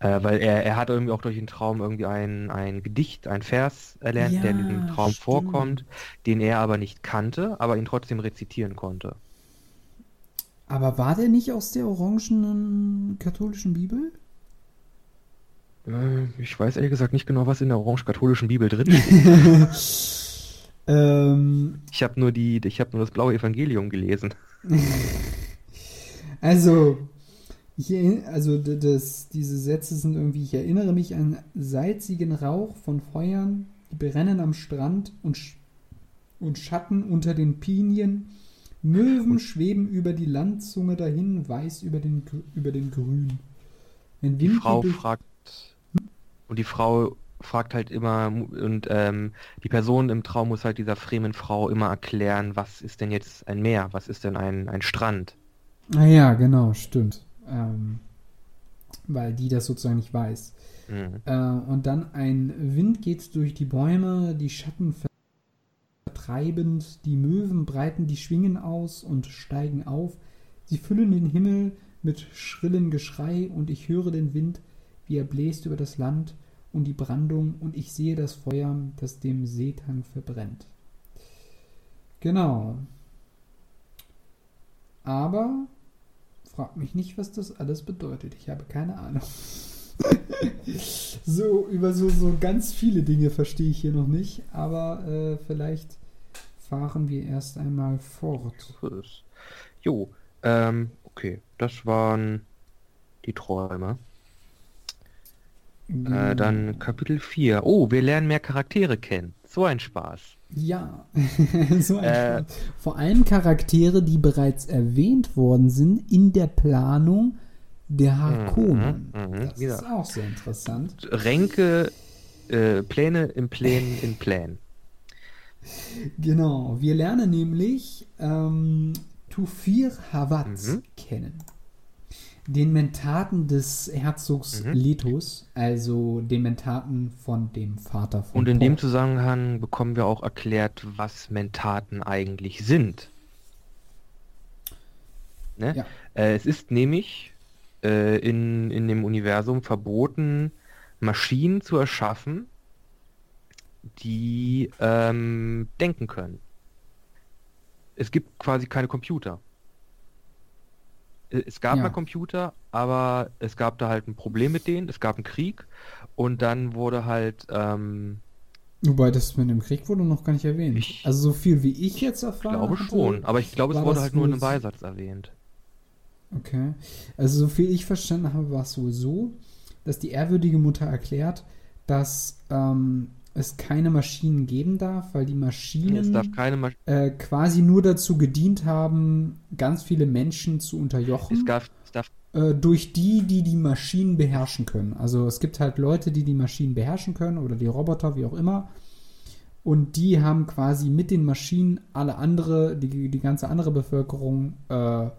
Äh, weil er, er hat irgendwie auch durch den Traum irgendwie ein, ein Gedicht, ein Vers erlernt, Ja, der in diesem Traum stimmt. vorkommt, den er aber nicht kannte, aber ihn trotzdem rezitieren konnte. Aber war der nicht aus der orangenen katholischen Bibel? Äh, ich weiß ehrlich gesagt nicht genau, was in der orange-katholischen Bibel drin steht. Ähm, Ich habe nur die, ich habe nur das blaue Evangelium gelesen. also, erinn- also das, diese Sätze sind irgendwie, ich erinnere mich an salzigen Rauch von Feuern, die brennen am Strand und, Sch und Schatten unter den Pinien. Möwen schweben über die Landzunge dahin, weiß über den, über den Grün. Wenn Die Frau hier durch- fragt und die Frau fragt halt immer und ähm, die Person im Traum muss halt dieser fremen Frau immer erklären, was ist denn jetzt ein Meer, was ist denn ein, ein Strand. Ah ja, genau, stimmt. Ähm, weil die das sozusagen nicht weiß. Mhm. Äh, und dann ein Wind geht durch die Bäume, die Schatten vertreibend, die Möwen breiten die Schwingen aus und steigen auf. Sie füllen den Himmel mit schrillem Geschrei und ich höre den Wind, wie er bläst über das Land und die Brandung und ich sehe das Feuer, das dem Seetang verbrennt. Genau. Aber frag mich nicht, was das alles bedeutet. Ich habe keine Ahnung. so, über so, so ganz viele Dinge verstehe ich hier noch nicht, aber äh, vielleicht fahren wir erst einmal fort. Jo, ähm, okay, das waren die Träume. Äh, dann Kapitel 4. Oh, wir lernen mehr Charaktere kennen. So ein Spaß. Ja, so ein Äh, Spaß. Vor allem Charaktere, die bereits erwähnt worden sind in der Planung der Harkonnen. Mhm, mhm, das wieder. ist auch sehr interessant. Ränke, äh, Pläne im Plänen in Plänen. Genau, wir lernen nämlich ähm, Tufir Hawat Mhm. kennen. Den Mentaten des Herzogs Mhm. Letos, also den Mentaten von dem Vater von Und in dem Paul. Zusammenhang bekommen wir auch erklärt, was Mentaten eigentlich sind. Ne? Ja. Äh, es ist nämlich äh, in, in dem Universum verboten, Maschinen zu erschaffen, die ähm, denken können. Es gibt quasi keine Computer. Äh, Es gab Ja. mal Computer, aber es gab da halt ein Problem mit denen, es gab einen Krieg und dann wurde halt ähm, Wobei das mit dem Krieg wurde noch gar nicht erwähnt. Ich- also so viel wie ich jetzt Ich erfahren glaube hatte, schon, aber ich glaube, es wurde halt nur in einem Beisatz erwähnt. Okay. Also so viel ich verstanden habe, war es wohl so, dass die ehrwürdige Mutter erklärt, dass ähm, es keine Maschinen geben darf, weil die Es Maschinen Masch äh, quasi nur dazu gedient haben, ganz viele Menschen zu es unterjochen, darf, es darf äh, durch die, die die Maschinen beherrschen können. Also es gibt halt Leute, die die Maschinen beherrschen können oder die Roboter, wie auch immer. Und die haben quasi mit den Maschinen alle andere, die, die ganze andere Bevölkerung äh,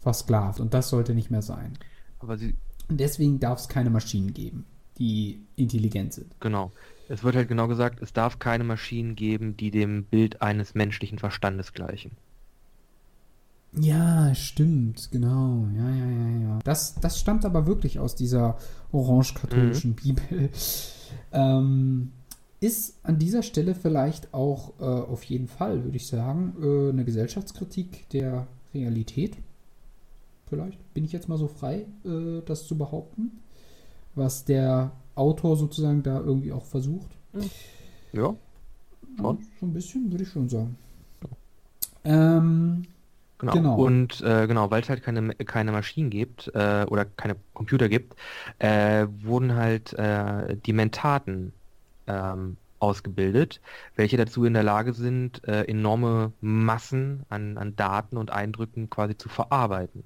versklavt. Und das sollte nicht mehr sein. aber sie, Und deswegen darf es keine Maschinen geben, die intelligent sind. genau. Es wird halt genau gesagt, es darf keine Maschinen geben, die dem Bild eines menschlichen Verstandes gleichen. Ja, stimmt, genau. Ja, ja, ja, ja. Das, das stammt aber wirklich aus dieser orange-katholischen Bibel. Ähm, ist an dieser Stelle vielleicht auch äh, auf jeden Fall, würde ich sagen, äh, eine Gesellschaftskritik der Realität. Vielleicht bin ich jetzt mal so frei, äh, das zu behaupten, was der Autor sozusagen da irgendwie auch versucht. Ja, Schon. so ein bisschen, würde ich schon sagen. Ähm, Genau. Genau. Und äh, genau, weil es halt keine, keine Maschinen gibt äh, oder keine Computer gibt, äh, wurden halt äh, die Mentaten ähm, ausgebildet, welche dazu in der Lage sind, äh, enorme Massen an, an Daten und Eindrücken quasi zu verarbeiten.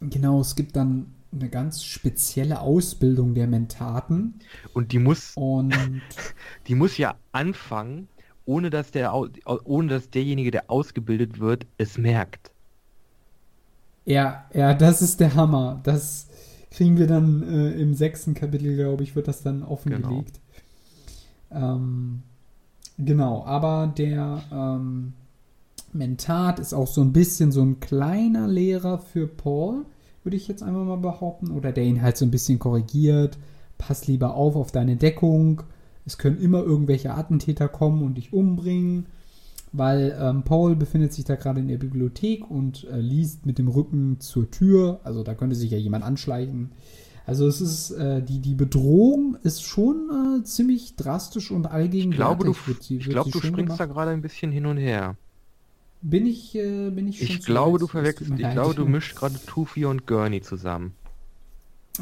Genau, es gibt dann eine ganz spezielle Ausbildung der Mentaten Und die muss, und die muss ja anfangen, ohne dass der, ohne dass derjenige, der ausgebildet wird, es merkt. ja, ja, das ist der Hammer. Das kriegen wir dann äh, im sechsten Kapitel, glaube ich, wird das dann offengelegt. Ähm, genau, aber der ähm, Mentat ist auch so ein bisschen so ein kleiner Lehrer für Paul, würde ich jetzt einfach mal behaupten. Oder der ihn halt so ein bisschen korrigiert. Pass lieber auf auf deine Deckung. Es können immer irgendwelche Attentäter kommen und dich umbringen. Weil ähm, Paul befindet sich da gerade in der Bibliothek und äh, liest mit dem Rücken zur Tür. Also da könnte sich ja jemand anschleichen. Also es ist, äh, die, die Bedrohung ist schon äh, ziemlich drastisch und Ich allgegenwärtig. glaube, du, wird sie- ich wird glaube, sie du springst da gemacht. gerade ein bisschen hin und her. Bin ich, äh, bin ich schon Ich glaube, du verwechselst, ich glaube, du mischst gerade Tufi und Gurney zusammen.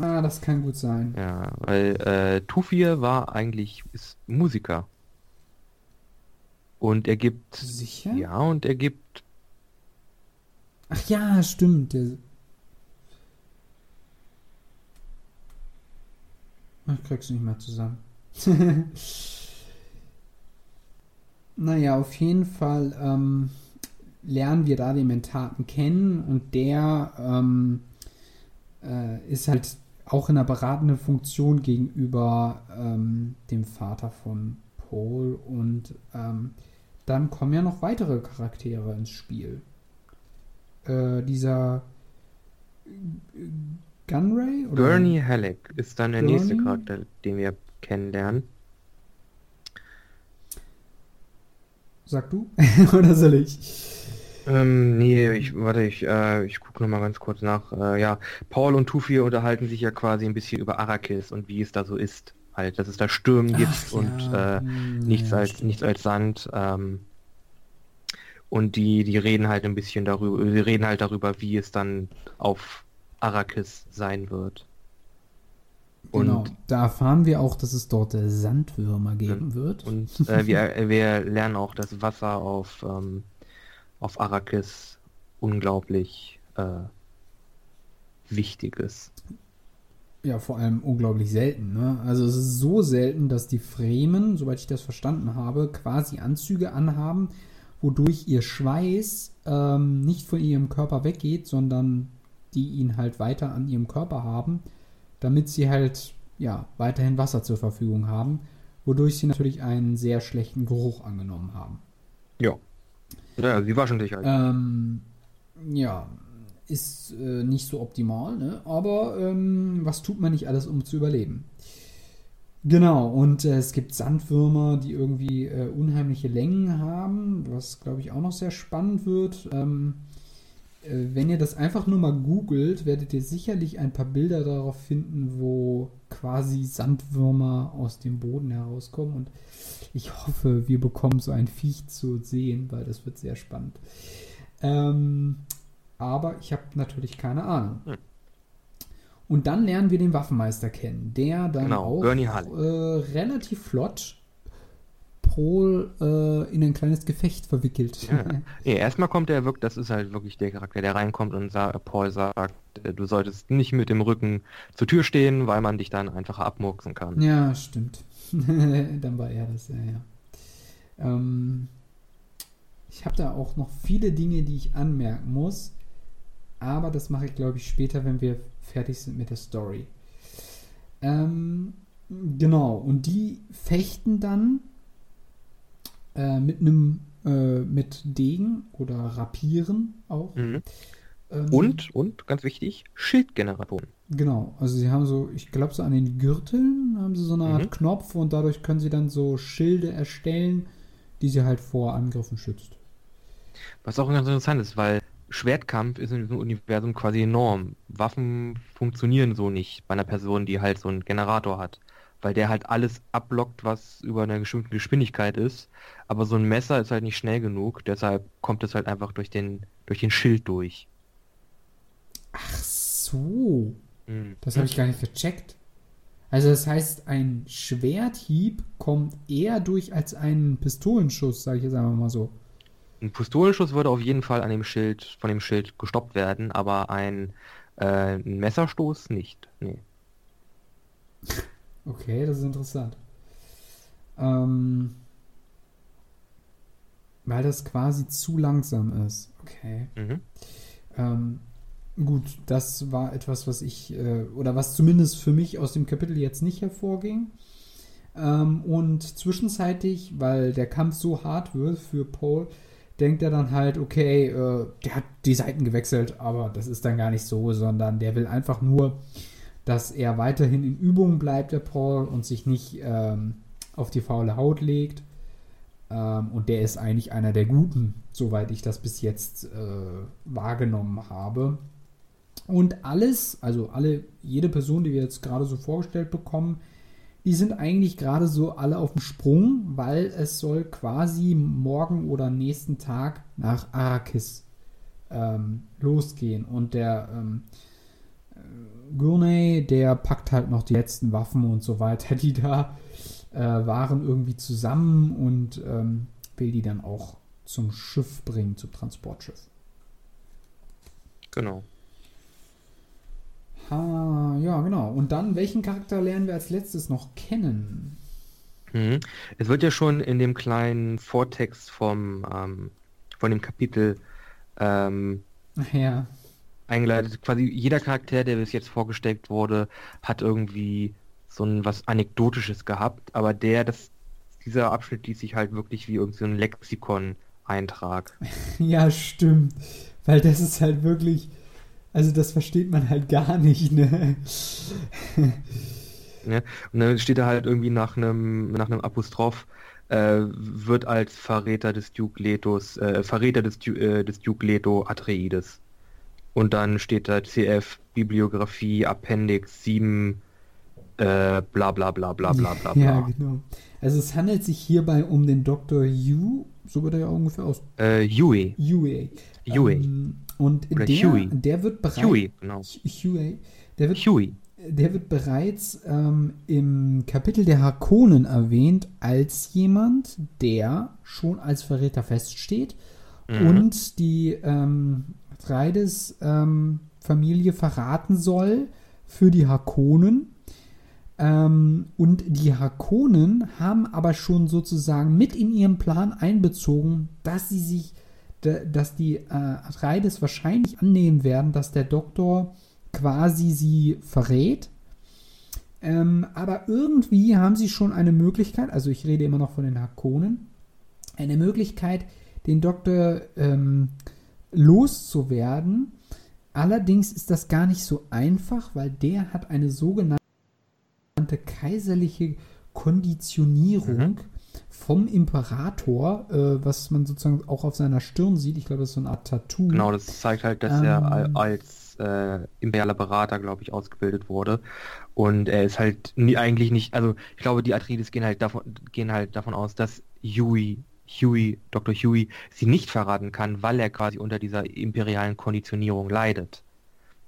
Ah, das kann gut sein. Ja, weil äh, Tufi war eigentlich ist Musiker. Und er gibt, Sicher? ja, und er gibt, Ach ja, stimmt. Der... Ich krieg's nicht mehr zusammen. naja, auf jeden Fall ähm, lernen wir da den Mentaten kennen und der ähm, äh, ist halt auch in einer beratenden Funktion gegenüber ähm, dem Vater von Paul und ähm, dann kommen ja noch weitere Charaktere ins Spiel. Äh, dieser äh, Gunray? Oder? Gurney Halleck ist dann der nächste Gurney? Charakter, den wir kennenlernen. Sag du? oder soll ich? Ähm, nee, ich, warte, ich, äh, ich gucke nochmal ganz kurz nach. Äh, ja, Paul und Tufi unterhalten sich ja quasi ein bisschen über Arrakis und wie es da so ist. Halt, dass es da Stürme gibt Ach, und ja. äh, nichts ja, als stimmt. nichts als Sand. Ähm, und die, die reden halt ein bisschen darüber, sie reden halt darüber, wie es dann auf Arrakis sein wird. Und, Genau, da erfahren wir auch, dass es dort Sandwürmer geben wird. und äh, wir, wir lernen auch, dass Wasser auf, ähm, auf Arrakis unglaublich äh, wichtig ist. Ja, vor allem unglaublich selten. Ne? Also es ist so selten, dass die Fremen, soweit ich das verstanden habe, quasi Anzüge anhaben, wodurch ihr Schweiß ähm, nicht von ihrem Körper weggeht, sondern die ihn halt weiter an ihrem Körper haben, damit sie halt ja weiterhin Wasser zur Verfügung haben, wodurch sie natürlich einen sehr schlechten Geruch angenommen haben. Ja. Ja, sie waschen sich halt. Ähm, ja, ist äh, nicht so optimal, ne? aber ähm, was tut man nicht alles, um zu überleben? Genau, und äh, es gibt Sandwürmer, die irgendwie äh, unheimliche Längen haben, was glaube ich auch noch sehr spannend wird. Ähm, äh, wenn ihr das einfach nur mal googelt, werdet ihr sicherlich ein paar Bilder darauf finden, wo quasi Sandwürmer aus dem Boden herauskommen. Und ich hoffe, wir bekommen so ein Viech zu sehen, weil das wird sehr spannend. Ähm, aber ich habe natürlich keine Ahnung. Hm. Und dann lernen wir den Waffenmeister kennen, der dann Genau, auch äh, relativ flott Paul äh, in ein kleines Gefecht verwickelt. Ja. Nee, erstmal kommt er wirklich, das ist halt wirklich der Charakter, der reinkommt und sa Paul sagt, äh, du solltest nicht mit dem Rücken zur Tür stehen, weil man dich dann einfach abmurksen kann. Ja, stimmt. Dann war er das, ja, ja. Ähm, ich habe da auch noch viele Dinge, die ich anmerken muss, aber das mache ich, glaube ich, später, wenn wir fertig sind mit der Story. Ähm, genau, und die fechten dann äh, mit einem äh, mit Degen oder Rapieren auch. Mhm. Ähm, Und, und, ganz wichtig, Schildgeneratoren. Genau, also sie haben so, ich glaube so an den Gürteln haben sie so eine Art Mhm. Knopf und dadurch können sie dann so Schilde erstellen, die sie halt vor Angriffen schützt. Was auch ganz interessant ist, weil Schwertkampf ist in diesem Universum quasi enorm. Waffen funktionieren so nicht bei einer Person, die halt so einen Generator hat. Weil der halt alles abblockt, was über eine bestimmte Geschwindigkeit ist. Aber so ein Messer ist halt nicht schnell genug, deshalb kommt es halt einfach durch den, durch den Schild durch. Ach so. Mhm. Das habe ich gar nicht gecheckt. Also das heißt, ein Schwerthieb kommt eher durch als ein Pistolenschuss, sage ich jetzt einfach mal so. Ein Pistolenschuss würde auf jeden Fall an dem Schild, von dem Schild gestoppt werden, aber ein, äh, ein Messerstoß nicht. Nee. Okay, das ist interessant. Ähm, weil das quasi zu langsam ist. Okay. Mhm. Ähm, gut, das war etwas, was ich, äh, oder was zumindest für mich aus dem Kapitel jetzt nicht hervorging. Ähm, und zwischenzeitlich, weil der Kampf so hart wird für Paul, denkt er dann halt, okay, äh, der hat die Seiten gewechselt, aber das ist dann gar nicht so, sondern der will einfach nur, dass er weiterhin in Übung bleibt, der Paul, und sich nicht ähm, auf die faule Haut legt. Ähm, und der ist eigentlich einer der Guten, soweit ich das bis jetzt äh, wahrgenommen habe. Und alles, also alle, jede Person, die wir jetzt gerade so vorgestellt bekommen, die sind eigentlich gerade so alle auf dem Sprung, weil es soll quasi morgen oder nächsten Tag nach Arrakis ähm, losgehen. Und der ähm, äh, Gurney, der packt halt noch die letzten Waffen und so weiter, die da äh, waren, irgendwie zusammen und ähm, will die dann auch zum Schiff bringen, zum Transportschiff. Genau. Ha, ja, genau. Und dann, welchen Charakter lernen wir als letztes noch kennen? Mhm. Es wird ja schon in dem kleinen Vortext vom, ähm, von dem Kapitel ähm, ja. Eingeleitet. Quasi jeder Charakter, der bis jetzt vorgestellt wurde, hat irgendwie so ein was Anekdotisches gehabt, aber der, das, dieser Abschnitt liest sich halt wirklich wie irgendein so ein Lexikon-Eintrag. Ja, stimmt. Weil das ist halt wirklich. Also, das versteht man halt gar nicht, ne? Ne? Und dann steht da halt irgendwie nach einem nach einem Apostroph, äh, wird als Verräter des Duke Letos, äh, Verräter des, Du- äh, des Duke Leto Atreides. Und dann steht da CF Bibliografie Appendix 7 äh, bla bla bla bla bla bla Ja, genau. Also, es handelt sich hierbei um den Dr. Yu, so wird er ja ungefähr aus. Äh, Yui. Yue. Yue. Ähm, und Oder der, Huey. der wird bereits. Huey, genau. Huey. Der wird Huey. Der wird bereits ähm, im Kapitel der Harkonnen erwähnt als jemand, der schon als Verräter feststeht Mhm. und die ähm, Atreides ähm, Familie verraten soll für die Harkonnen. Ähm, und die Harkonnen haben aber schon sozusagen mit in ihren Plan einbezogen, dass sie sich, dass die äh, Atreides wahrscheinlich annehmen werden, dass der Doktor quasi sie verrät. Ähm, aber irgendwie haben sie schon eine Möglichkeit, also ich rede immer noch von den Harkonnen, eine Möglichkeit, den Doktor ähm, loszuwerden. Allerdings ist das gar nicht so einfach, weil der hat eine sogenannte kaiserliche Konditionierung Mhm. vom Imperator, äh, was man sozusagen auch auf seiner Stirn sieht. Ich glaube, das ist so eine Art Tattoo. Genau, das zeigt halt, dass er Ähm. als äh, imperialer Berater, glaube ich, ausgebildet wurde. Und er ist halt nie, eigentlich nicht, also ich glaube, die Atreides gehen halt davon, gehen halt davon aus, dass Huey, Huey, Dr. Huey, sie nicht verraten kann, weil er quasi unter dieser imperialen Konditionierung leidet.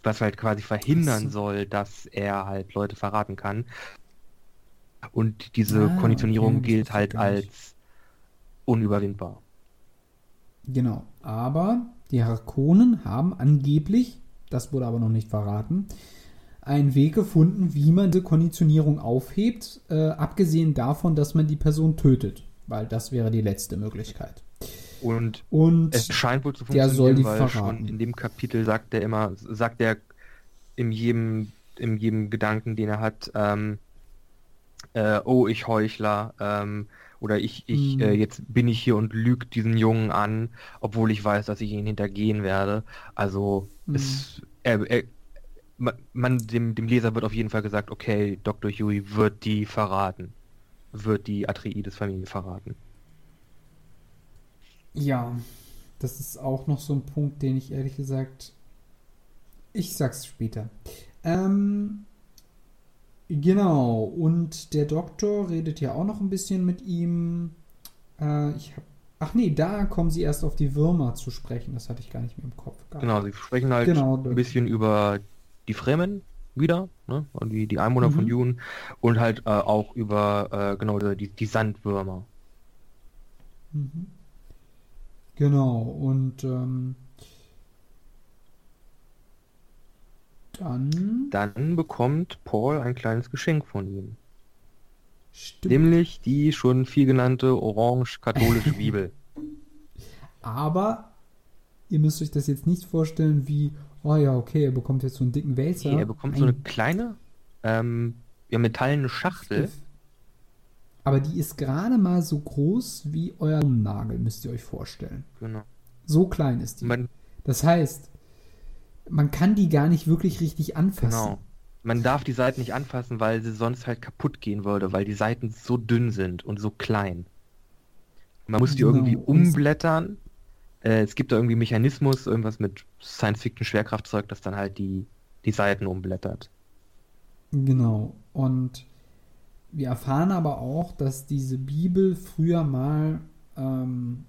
Was halt quasi verhindern soll, dass er halt Leute verraten kann. Und diese Ah, Konditionierung okay, gilt halt als unüberwindbar. Genau. Aber die Harkonnen haben angeblich, das wurde aber noch nicht verraten, einen Weg gefunden, wie man diese Konditionierung aufhebt, äh, abgesehen davon, dass man die Person tötet. Weil das wäre die letzte Möglichkeit. Und Und Es scheint wohl zu Der funktionieren, soll die weil verraten. schon in dem Kapitel sagt er immer, sagt er in jedem, in jedem Gedanken, den er hat, ähm, äh, oh, ich Heuchler, ähm, oder ich, ich, Hm. äh, jetzt bin ich hier und lüge diesen Jungen an, obwohl ich weiß, dass ich ihn hintergehen werde. Also Hm. es, er, er, ma- man, dem, dem Leser wird auf jeden Fall gesagt, okay, Dr. Huey wird die verraten, wird die Atreides-Familie verraten. ja, das ist auch noch so ein Punkt, den ich ehrlich gesagt. Ich sag's später. Ähm, Genau, und der Doktor redet ja auch noch ein bisschen mit ihm. Äh, ich hab, ach nee, da kommen sie erst auf die Würmer zu sprechen. Das hatte ich gar nicht mehr im Kopf gehabt. Genau, sie sprechen halt Genau, ein bisschen über die Fremen wieder, ne? Und die, die Einwohner von Mhm. Dune und halt äh, auch über äh, genau die, die Sandwürmer. Mhm. Genau, und ähm, dann Dann bekommt Paul ein kleines Geschenk von ihm. stimmt. Nämlich die schon viel genannte orange-katholische Bibel. Aber ihr müsst euch das jetzt nicht vorstellen wie, oh ja, okay, er bekommt jetzt so einen dicken Wälzer. Nee, er bekommt so eine Ein kleine, ähm, ja, metallene Schachtel. Aber die ist gerade mal so groß wie euer Nagel, müsst ihr euch vorstellen. Genau. So klein ist die. Man, Das heißt, man kann die gar nicht wirklich richtig anfassen. genau. Man darf die Seiten nicht anfassen, weil sie sonst halt kaputt gehen würde, weil die Seiten so dünn sind und so klein. Man muss die Genau, irgendwie umblättern. Äh, es gibt da irgendwie Mechanismus, irgendwas mit Science-Fiction-Schwerkraftzeug, das dann halt die, die Seiten umblättert. Genau. Und wir erfahren aber auch, dass diese Bibel früher mal ähm,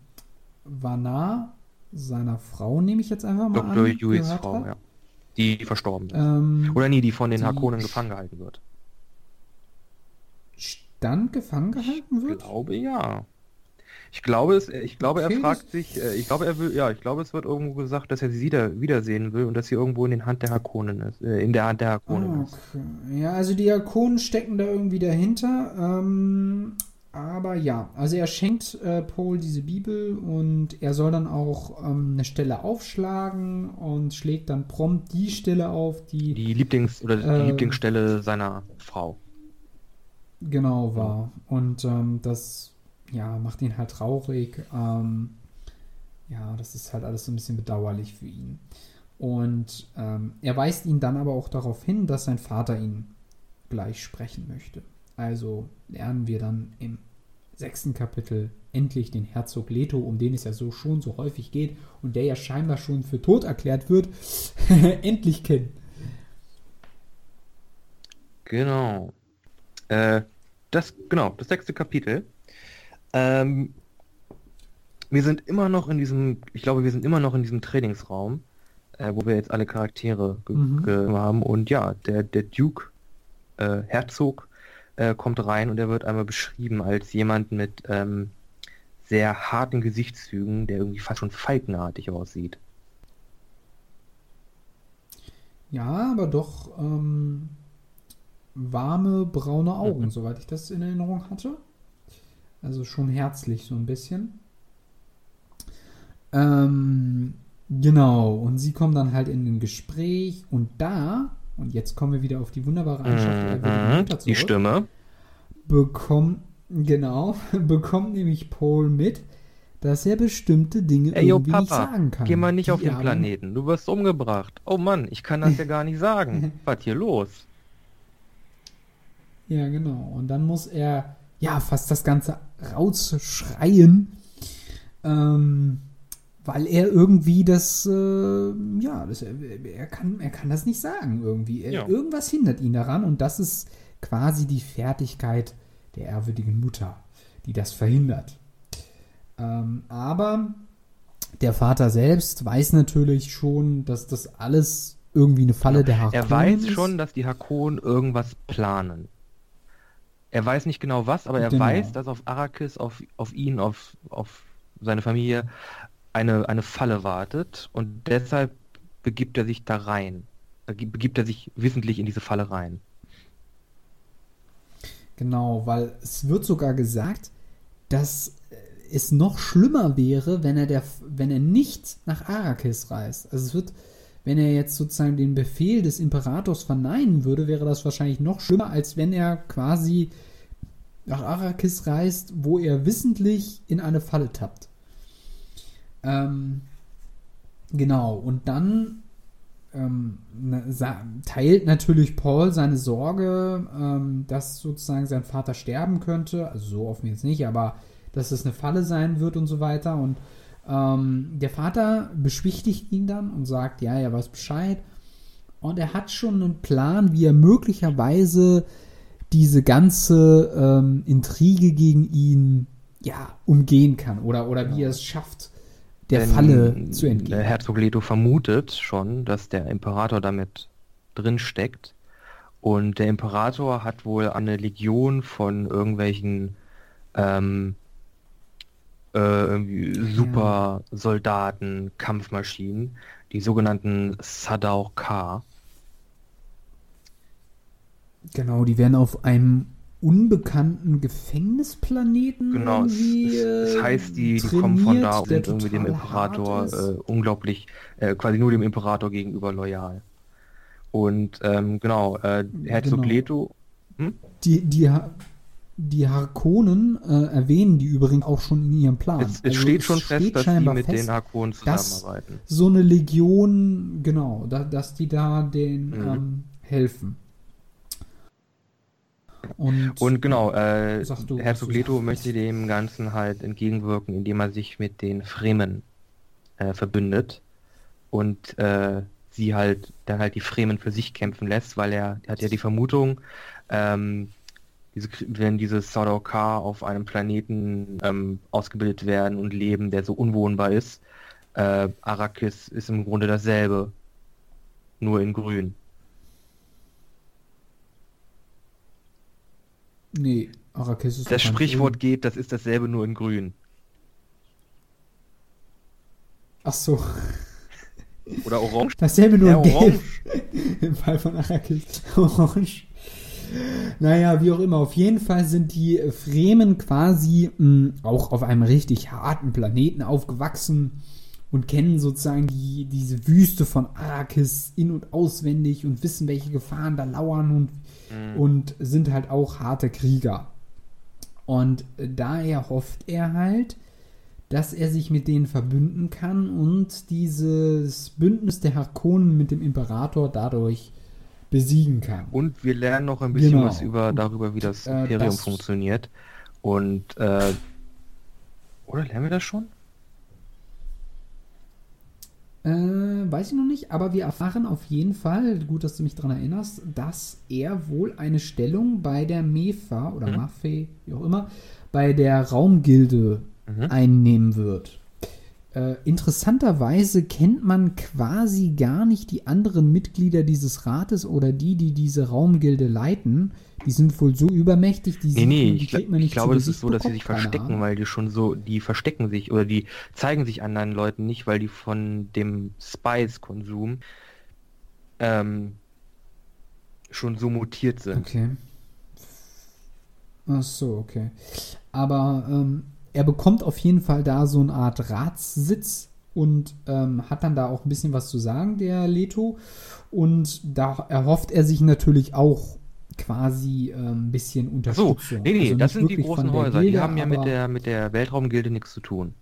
Vanar, seiner Frau, nehme ich jetzt einfach mal Dr. an, Hewitt's gehört Frau, hat. ja. Die, verstorben ist. Ähm, Oder nee, die von den Harkonnen gefangen gehalten wird. Stand gefangen gehalten Ich wird? glaube ja. Ich glaube es, ich glaube Okay, er fragt sich, äh, ich glaube er will, ja, ich glaube es wird irgendwo gesagt, dass er sie wieder, wiedersehen will und dass sie irgendwo in den Hand der Harkonnen ist, äh, in der Hand der Harkonnen Ah, ist. okay. Ja, also die Diakonen stecken da irgendwie dahinter. Ähm, aber ja, also er schenkt äh, Paul diese Bibel und er soll dann auch ähm, eine Stelle aufschlagen und schlägt dann prompt die Stelle auf, die Die Lieblings- oder die Ähm. Lieblingsstelle seiner Frau. genau war. Und ähm, das ja, macht ihn halt traurig. Ähm, ja, das ist halt alles so ein bisschen bedauerlich für ihn. Und ähm, er weist ihn dann aber auch darauf hin, dass sein Vater ihn gleich sprechen möchte. Also lernen wir dann im sechsten Kapitel endlich den Herzog Leto, um den es ja so schon so häufig geht und der ja scheinbar schon für tot erklärt wird, endlich kennen. Genau. Äh, das, genau, das sechste Kapitel. Ähm, wir sind immer noch in diesem, ich glaube, wir sind immer noch in diesem Trainingsraum, äh, wo wir jetzt alle Charaktere Mhm. haben. Und ja, der, der Duke, äh, Herzog, äh, kommt rein und er wird einmal beschrieben als jemand mit ähm, sehr harten Gesichtszügen, der irgendwie fast schon falkenartig aussieht. Ja, aber doch ähm, warme braune Augen, soweit ich das in Erinnerung hatte. Also schon herzlich so ein bisschen. Ähm, genau, und sie kommen dann halt in ein Gespräch und da, und jetzt kommen wir wieder auf die wunderbare Eigenschaft der ehrwürdigen Mhm, Mutter die zurück, Stimme. bekommt, genau, bekommt nämlich Paul mit, dass er bestimmte Dinge Ey, yo, irgendwie nicht Papa, sagen kann. Geh mal nicht die auf den Planeten. Du wirst umgebracht. Oh Mann, ich kann das ja gar nicht sagen. Was hier los? Ja, genau. Und dann muss er ja fast das Ganze rausschreien, ähm, weil er irgendwie das, äh, ja, das, er, kann, er kann das nicht sagen irgendwie. Er, Ja. Irgendwas hindert ihn daran und das ist quasi die Fertigkeit der ehrwürdigen Mutter, die das verhindert. Ähm, aber der Vater selbst weiß natürlich schon, dass das alles irgendwie eine Falle der Harkonnen Er weiß ist. schon, dass die Harkonnen irgendwas planen. Er weiß nicht genau was, aber er Genau. weiß, dass auf Arrakis, auf, auf ihn, auf, auf seine Familie eine, eine Falle wartet und deshalb begibt er sich da rein. Begibt er sich wissentlich in diese Falle rein. Genau, weil es wird sogar gesagt, dass es noch schlimmer wäre, wenn er, der, wenn er nicht nach Arrakis reist. Also es wird, wenn er jetzt sozusagen den Befehl des Imperators verneinen würde, wäre das wahrscheinlich noch schlimmer, als wenn er quasi nach Arrakis reist, wo er wissentlich in eine Falle tappt. Ähm, genau, und dann ähm, teilt natürlich Paul seine Sorge, ähm, dass sozusagen sein Vater sterben könnte. Also so offen jetzt nicht, aber dass es eine Falle sein wird und so weiter. Und ähm, der Vater beschwichtigt ihn dann und sagt, ja, er weiß Bescheid. Und er hat schon einen Plan, wie er möglicherweise diese ganze ähm, Intrige gegen ihn ja umgehen kann oder, oder wie er es schafft, der Denn Falle zu entgehen. Der Herzog Leto vermutet schon, dass der Imperator damit drin steckt. Und der Imperator hat wohl eine Legion von irgendwelchen ähm, äh, irgendwie Supersoldaten, Kampfmaschinen, die sogenannten Sadao Ka. Genau, die werden auf einem unbekannten Gefängnisplaneten Genau, es, es, es äh, heißt, die, die kommen von da und irgendwie dem Imperator äh, unglaublich, äh, quasi nur dem Imperator gegenüber loyal. Und ähm, genau, äh, Herzog Genau. Leto, Die, die, Ha- die Harkonnen äh, erwähnen die übrigens auch schon in ihrem Plan. es, es Also steht schon fest, steht dass sie scheinbar mit fest, den Harkonnen dass- zusammenarbeiten. so eine Legion, genau, da, dass die da den Mhm. ähm, helfen. Und, Und genau, äh, du, Herzog Leto möchte dem Ganzen halt entgegenwirken, indem er sich mit den Fremen äh, verbündet und äh, sie halt dann halt die Fremen für sich kämpfen lässt, weil er, er hat ja die Vermutung, ähm, diese, wenn diese Sardaukar auf einem Planeten ähm, ausgebildet werden und leben, der so unwohnbar ist, äh, Arrakis ist im Grunde dasselbe, nur in grün. nee, Arrakis ist Das Sprichwort geht, das ist dasselbe nur in grün. Ach so, Oder orange. dasselbe nur Ja, in Gelb. orange. Im Fall von Arrakis. Orange. Naja, wie auch immer. Auf jeden Fall sind die Fremen quasi mh, auch auf einem richtig harten Planeten aufgewachsen und kennen sozusagen die, diese Wüste von Arrakis in- und auswendig und wissen, welche Gefahren da lauern und, und sind halt auch harte Krieger. Und daher hofft er halt, dass er sich mit denen verbünden kann und dieses Bündnis der Harkonnen mit dem Imperator dadurch besiegen kann. Und wir lernen noch ein bisschen Genau. was über darüber, wie das Äh, Imperium das- funktioniert. Und äh, oder lernen wir das schon? Äh, weiß ich noch nicht, aber wir erfahren auf jeden Fall, gut, dass du mich daran erinnerst, dass er wohl eine Stellung bei der MEFA oder Mhm. MAFE, wie auch immer, bei der Raumgilde Mhm. einnehmen wird. Äh, interessanterweise kennt man quasi gar nicht die anderen Mitglieder dieses Rates oder die, die diese Raumgilde leiten. Die sind wohl so übermächtig, die, Nee, sieht nee, man- die ich, gl ich glaube, das ist so, dass sie sich verstecken, weil die schon so, die verstecken sich oder die zeigen sich anderen Leuten nicht, weil die von dem Spice-Konsum ähm, schon so mutiert sind. Okay. Ach so, okay. Aber ähm, er bekommt auf jeden Fall da so eine Art Ratssitz und ähm, hat dann da auch ein bisschen was zu sagen, der Leto. Und da erhofft er sich natürlich auch quasi ähm, ein bisschen So, Unterstützung. nee, nee, Also das sind die großen Häuser. Die Gilde, haben ja mit der mit der Weltraumgilde nichts zu tun.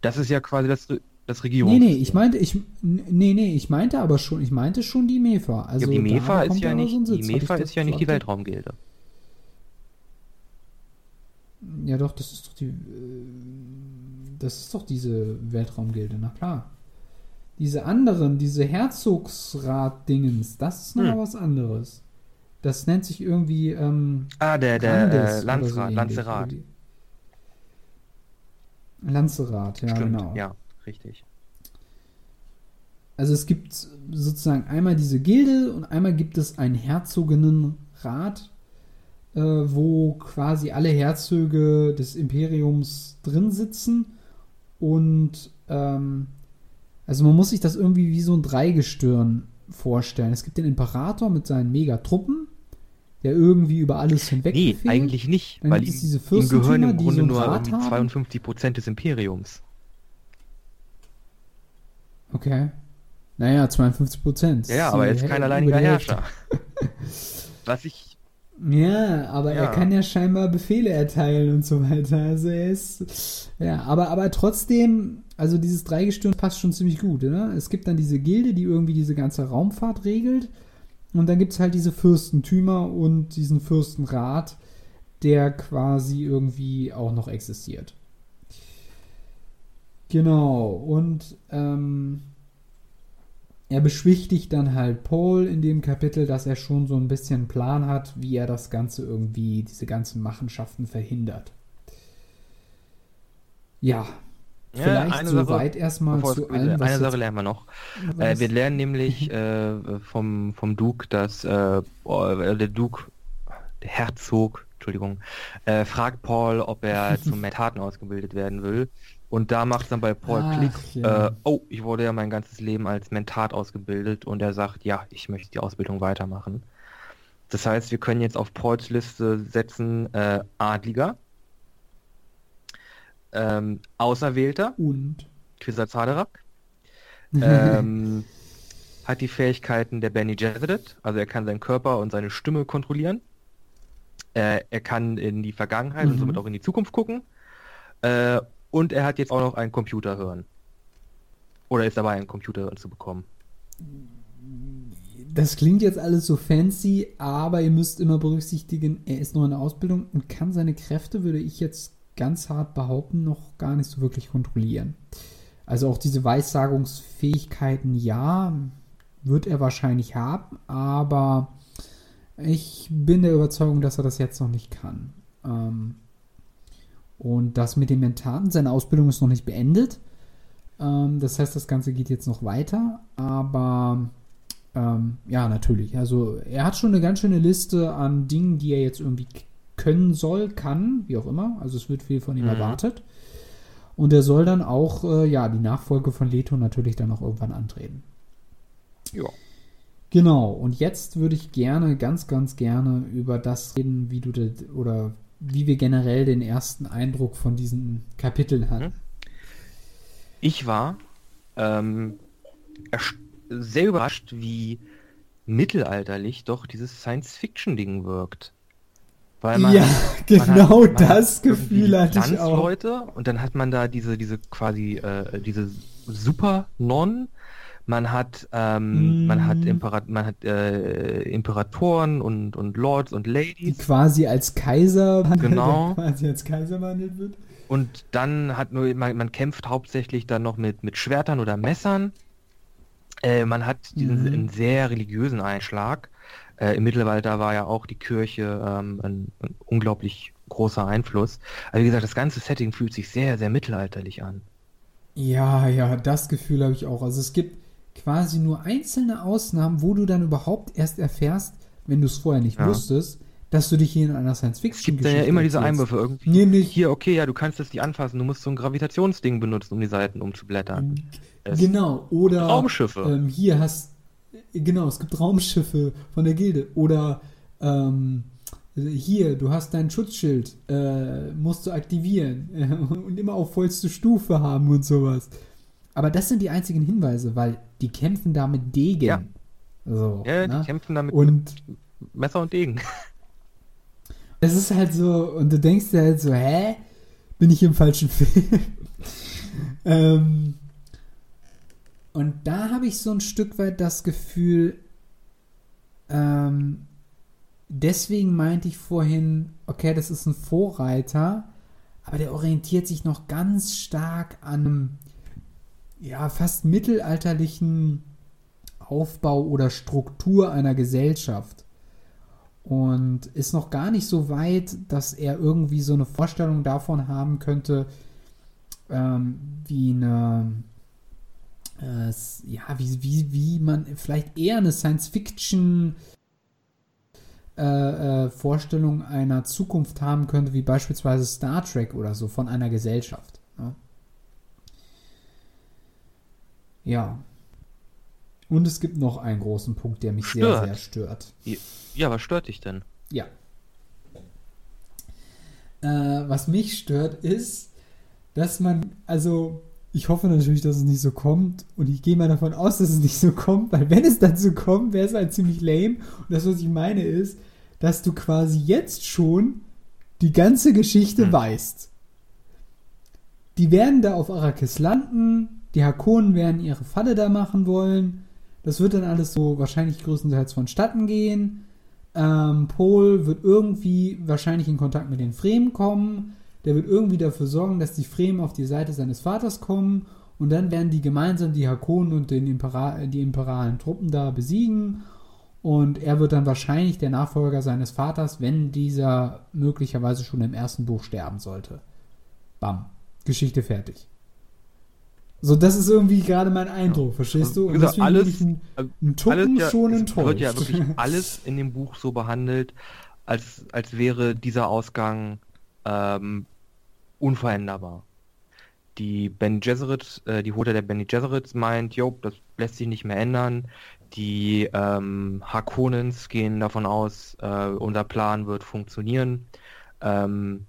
Das ist ja quasi das, das Nee, Regierungs. nee, ich meinte, ich, nee, nee, ich meinte aber schon, ich meinte schon die MEFA. Also ja, die MEFA ist ja nicht, so die MEFA ist ja nicht die? Weltraumgilde. Ja, doch, das ist doch die. Äh, das ist doch diese Weltraumgilde, na klar. Diese anderen, diese Herzogsrat-Dingens, das ist nochmal Hm. was anderes. Das nennt sich irgendwie ähm, Ah, der, der äh, so Landsrat, ähnlich. Lanzerat. Lanzerat, ja, Stimmt, genau. ja, richtig. Also es gibt sozusagen einmal diese Gilde und einmal gibt es einen Herzoginnenrat, äh, wo quasi alle Herzöge des Imperiums drin sitzen. Und ähm, also man muss sich das irgendwie wie so ein Dreigestirn vorstellen. Es gibt den Imperator mit seinen Megatruppen, der irgendwie über alles hinweg Nee, befehlt. eigentlich nicht, Dann weil ihm, diese ihm gehören im die Grunde so nur Rat haben. 52 Prozent des Imperiums. Okay. Naja, 52 Prozent. Ja, ja, aber er ist kein alleiniger Herrscher. Was ich, Ja, aber er Ja. kann ja scheinbar Befehle erteilen und so weiter. Also er ist. Ja, aber, aber trotzdem, also dieses Dreigestirn passt schon ziemlich gut, ne? Es gibt dann diese Gilde, die irgendwie diese ganze Raumfahrt regelt. Und dann gibt es halt diese Fürstentümer und diesen Fürstenrat, der quasi irgendwie auch noch existiert. Genau, und ähm, er beschwichtigt dann halt Paul in dem Kapitel, dass er schon so ein bisschen einen Plan hat, wie er das Ganze irgendwie, diese ganzen Machenschaften verhindert. Ja, Ja, vielleicht soweit erstmal zu allem, was eine Sache lernen wir noch. Äh, wir lernen nämlich äh, vom, vom Duke, dass äh, äh, der Duke, der Herzog, Entschuldigung, äh, fragt Paul, ob er zum Metaten ausgebildet werden will. Und da macht es dann bei Paul Ach, Klick, ja. äh, oh, ich wurde ja mein ganzes Leben als Mentat ausgebildet und er sagt, ja, ich möchte die Ausbildung weitermachen. Das heißt, wir können jetzt auf Pauls Liste setzen äh, Adliger, ähm, Auserwählter, und Kwisatz Haderach, ähm, hat die Fähigkeiten der Benny Gesserit, also er kann seinen Körper und seine Stimme kontrollieren. Äh, er kann in die Vergangenheit und Mhm. somit auch in die Zukunft gucken. Äh, und er hat jetzt auch noch ein Computerhirn. Oder ist dabei, ein Computerhirn zu bekommen. Das klingt jetzt alles so fancy, aber ihr müsst immer berücksichtigen, er ist noch in der Ausbildung und kann seine Kräfte, würde ich jetzt ganz hart behaupten, noch gar nicht so wirklich kontrollieren. Also auch diese Weissagungsfähigkeiten, ja, wird er wahrscheinlich haben, aber ich bin der Überzeugung, dass er das jetzt noch nicht kann. Ähm, und das mit den Mentaten, seine Ausbildung ist noch nicht beendet. Ähm, das heißt, das Ganze geht jetzt noch weiter, aber ähm, ja, natürlich. Also er hat schon eine ganz schöne Liste an Dingen, die er jetzt irgendwie können soll, kann, wie auch immer. Also es wird viel von ihm Mhm. erwartet. Und er soll dann auch, äh, ja, die Nachfolge von Leto natürlich dann auch irgendwann antreten. Ja. Genau, und jetzt würde ich gerne, ganz, ganz gerne über das reden, wie du das, oder wie wir generell den ersten Eindruck von diesen Kapiteln hatten. Ich war ähm, sehr überrascht, wie mittelalterlich doch dieses Science-Fiction-Ding wirkt. Weil man ja, genau man hat, man das Gefühl hatte ich auch. Und dann hat man da diese, diese quasi, äh, diese Super-Non. Man hat, ähm, man hat, Mm. Impera man hat äh, Imperatoren und, und Lords und Die Ladies. quasi als Kaiser, Genau. quasi als Kaiser behandelt wird. Und dann hat nur, man, man kämpft hauptsächlich dann noch mit, mit Schwertern oder Messern. Äh, man hat diesen Mhm. einen sehr religiösen Einschlag. Äh, Im Mittelalter war ja auch die Kirche ähm, ein, ein unglaublich großer Einfluss. Also wie gesagt, das ganze Setting fühlt sich sehr, sehr mittelalterlich an. Ja, ja, das Gefühl habe ich auch. Also es gibt quasi nur einzelne Ausnahmen, wo du dann überhaupt erst erfährst, wenn du es vorher nicht Ja. wusstest, dass du dich hier in einer Es Science-Fiction gibt dann ja immer diese Einwürfe irgendwie. Nämlich, Hier, okay, ja, du kannst das nicht anfassen, du musst so ein Gravitationsding benutzen, um die Seiten umzublättern. Es- genau, oder Raumschiffe. ähm, hier hast, genau, es gibt Raumschiffe von der Gilde. Oder ähm, hier, du hast dein Schutzschild, äh, musst du aktivieren äh, und immer auf vollste Stufe haben und sowas. Aber das sind die einzigen Hinweise, weil die kämpfen da mit Degen. Ja. So, ja, ne? die kämpfen damit Und mit Messer und Degen. es ist halt so, und du denkst dir halt so, hä? Bin ich im falschen Film? ähm, und da habe ich so ein Stück weit das Gefühl, ähm, deswegen meinte ich vorhin, okay, das ist ein Vorreiter, aber der orientiert sich noch ganz stark an einem, ja, fast mittelalterlichen Aufbau oder Struktur einer Gesellschaft und ist noch gar nicht so weit, dass er irgendwie so eine Vorstellung davon haben könnte, ähm, wie eine, äh, ja, wie, wie, wie man vielleicht eher eine Science-Fiction äh, äh, Vorstellung einer Zukunft haben könnte, wie beispielsweise Star Trek oder so von einer Gesellschaft. Ja. Und es gibt noch einen großen Punkt, der mich sehr, Stört. sehr stört. Ja, was stört dich denn? Ja. Äh, was mich stört, ist, dass man, also, ich hoffe natürlich, dass es nicht so kommt und ich gehe mal davon aus, dass es nicht so kommt, weil wenn es dazu kommt, wäre es halt ziemlich lame. Und das, was ich meine, ist, dass du quasi jetzt schon die ganze Geschichte Hm. weißt. Die werden da auf Arrakis landen, die Hakonen werden ihre Falle da machen wollen. Das wird dann alles so wahrscheinlich größtenteils vonstatten gehen. Ähm, Paul wird irgendwie wahrscheinlich in Kontakt mit den Fremen kommen. Der wird irgendwie dafür sorgen, dass die Fremen auf die Seite seines Vaters kommen. Und dann werden die gemeinsam die Hakonen und den Impera die imperialen Truppen da besiegen. Und er wird dann wahrscheinlich der Nachfolger seines Vaters, wenn dieser möglicherweise schon im ersten Buch sterben sollte. Bam. Geschichte fertig. So, das ist irgendwie gerade mein Eindruck, ja. verstehst du? Und gesagt, alles, ein, ein Tucken ja, schon enttäuscht. wird ja wirklich alles in dem Buch so behandelt, als, als wäre dieser Ausgang ähm, unveränderbar. Die Ben Gesserit, äh, die Hote der Benny Gesserits meint, jo, das lässt sich nicht mehr ändern. Die ähm, Harkonnens gehen davon aus, äh, unser Plan wird funktionieren. Ähm,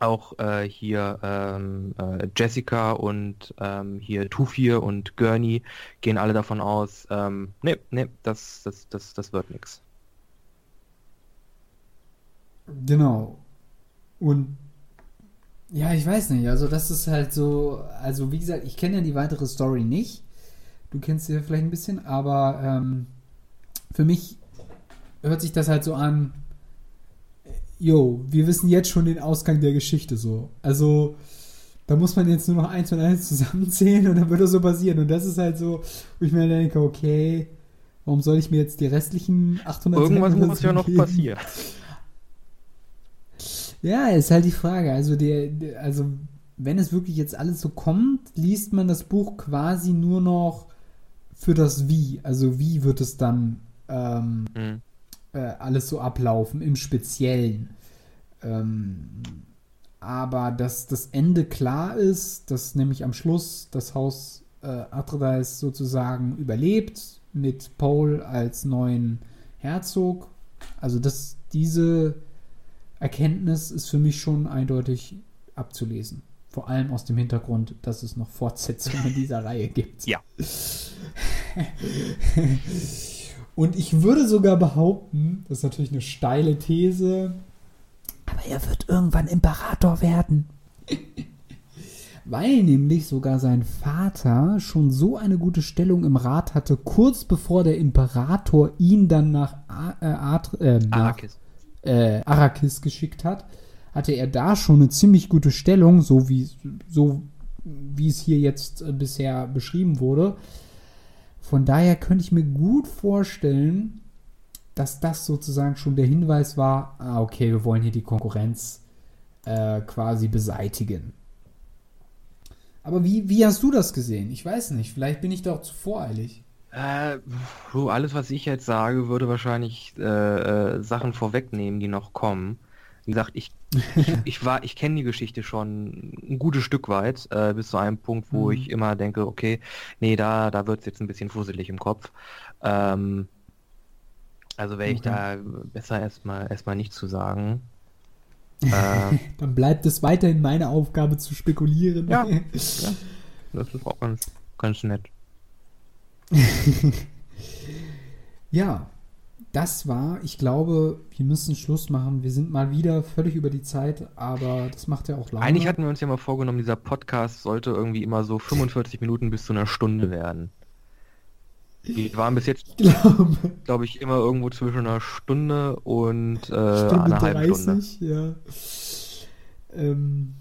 auch äh, hier ähm, äh, Jessica und ähm, hier Tufir und Gurney gehen alle davon aus, ähm, nee, nee, das, das, das, das wird nichts. Genau. Und ja, ich weiß nicht, also das ist halt so, also wie gesagt, ich kenne ja die weitere Story nicht. Du kennst sie vielleicht ein bisschen, aber ähm, für mich hört sich das halt so an, jo, wir wissen jetzt schon den Ausgang der Geschichte so. Also, da muss man jetzt nur noch eins und eins zusammenzählen und dann wird das so passieren. Und das ist halt so, wo ich mir denke, okay, warum soll ich mir jetzt die restlichen 800 Irgendwas muss ja noch passieren. Ja, ist halt die Frage. Also, der, also, wenn es wirklich jetzt alles so kommt, liest man das Buch quasi nur noch für das Wie. Also, wie wird es dann ähm, mhm äh, alles so ablaufen, im Speziellen. Ähm, aber dass das Ende klar ist, dass nämlich am Schluss das Haus äh, Atreides sozusagen überlebt, mit Paul als neuen Herzog. Also dass diese Erkenntnis ist für mich schon eindeutig abzulesen. Vor allem aus dem Hintergrund, dass es noch Fortsetzungen dieser Reihe gibt. Ja. Und ich würde sogar behaupten, das ist natürlich eine steile These, aber er wird irgendwann Imperator werden. Weil nämlich sogar sein Vater schon so eine gute Stellung im Rat hatte, kurz bevor der Imperator ihn dann nach, äh, äh, nach Arrakis. Äh, Arrakis geschickt hat, hatte er da schon eine ziemlich gute Stellung, so wie, so wie es hier jetzt äh, bisher beschrieben wurde. Von daher könnte ich mir gut vorstellen, dass das sozusagen schon der Hinweis war, ah, okay, wir wollen hier die Konkurrenz äh, quasi beseitigen. Aber wie, wie hast du das gesehen? Ich weiß nicht, vielleicht bin ich doch zu voreilig. Äh, alles, was ich jetzt sage, würde wahrscheinlich äh, äh, Sachen vorwegnehmen, die noch kommen. Wie gesagt, ich, ich, ich war, ich kenne die Geschichte schon ein gutes Stück weit, äh, bis zu einem Punkt, wo mhm. ich immer denke, okay, nee, da, da wird es jetzt ein bisschen fusselig im Kopf. Ähm, also wäre ich da besser erstmal erstmal nicht zu sagen. Äh, Dann bleibt es weiterhin meine Aufgabe zu spekulieren. Ja, ja das ist auch ganz, ganz nett. ja, das war, ich glaube, wir müssen Schluss machen. Wir sind mal wieder völlig über die Zeit, aber das macht ja auch lange. Eigentlich hatten wir uns ja mal vorgenommen, dieser Podcast sollte irgendwie immer so 45 Minuten bis zu einer Stunde werden. Die waren bis jetzt, glaube glaub ich, immer irgendwo zwischen einer Stunde und äh, Stunde einer halben Stunde. Ja. Ähm,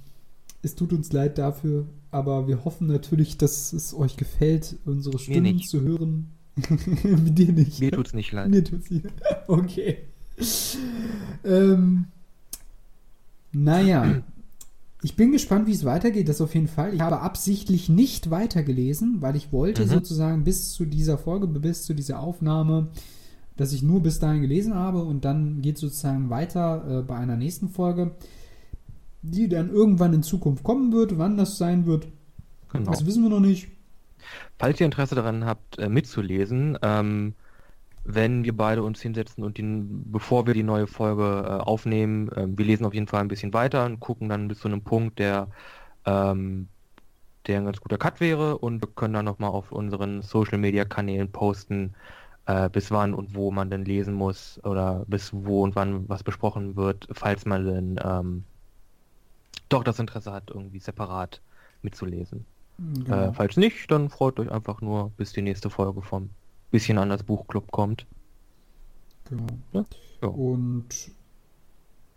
es tut uns leid dafür, aber wir hoffen natürlich, dass es euch gefällt, unsere Stunden zu hören. Mit dir nicht. Mir tut's nicht leid. Mir tut's nicht leid. Okay. ähm, naja. Ich bin gespannt, wie es weitergeht, das auf jeden Fall. Ich habe absichtlich nicht weitergelesen, weil ich wollte mhm. sozusagen bis zu dieser Folge, bis zu dieser Aufnahme, dass ich nur bis dahin gelesen habe und dann geht sozusagen weiter äh, bei einer nächsten Folge, die dann irgendwann in Zukunft kommen wird. Wann das sein wird, genau. das wissen wir noch nicht. Falls ihr Interesse daran habt, äh, mitzulesen, ähm, wenn wir beide uns hinsetzen und den, bevor wir die neue Folge äh, aufnehmen, äh, wir lesen auf jeden Fall ein bisschen weiter und gucken dann bis zu einem Punkt, der, ähm, der ein ganz guter Cut wäre und wir können dann nochmal auf unseren Social Media Kanälen posten, äh, bis wann und wo man denn lesen muss oder bis wo und wann was besprochen wird, falls man denn ähm, doch das Interesse hat, irgendwie separat mitzulesen. Genau. Äh, falls nicht, dann freut euch einfach nur, bis die nächste Folge vom bisschen an das Buchclub kommt. Genau. Ja? Ja. Und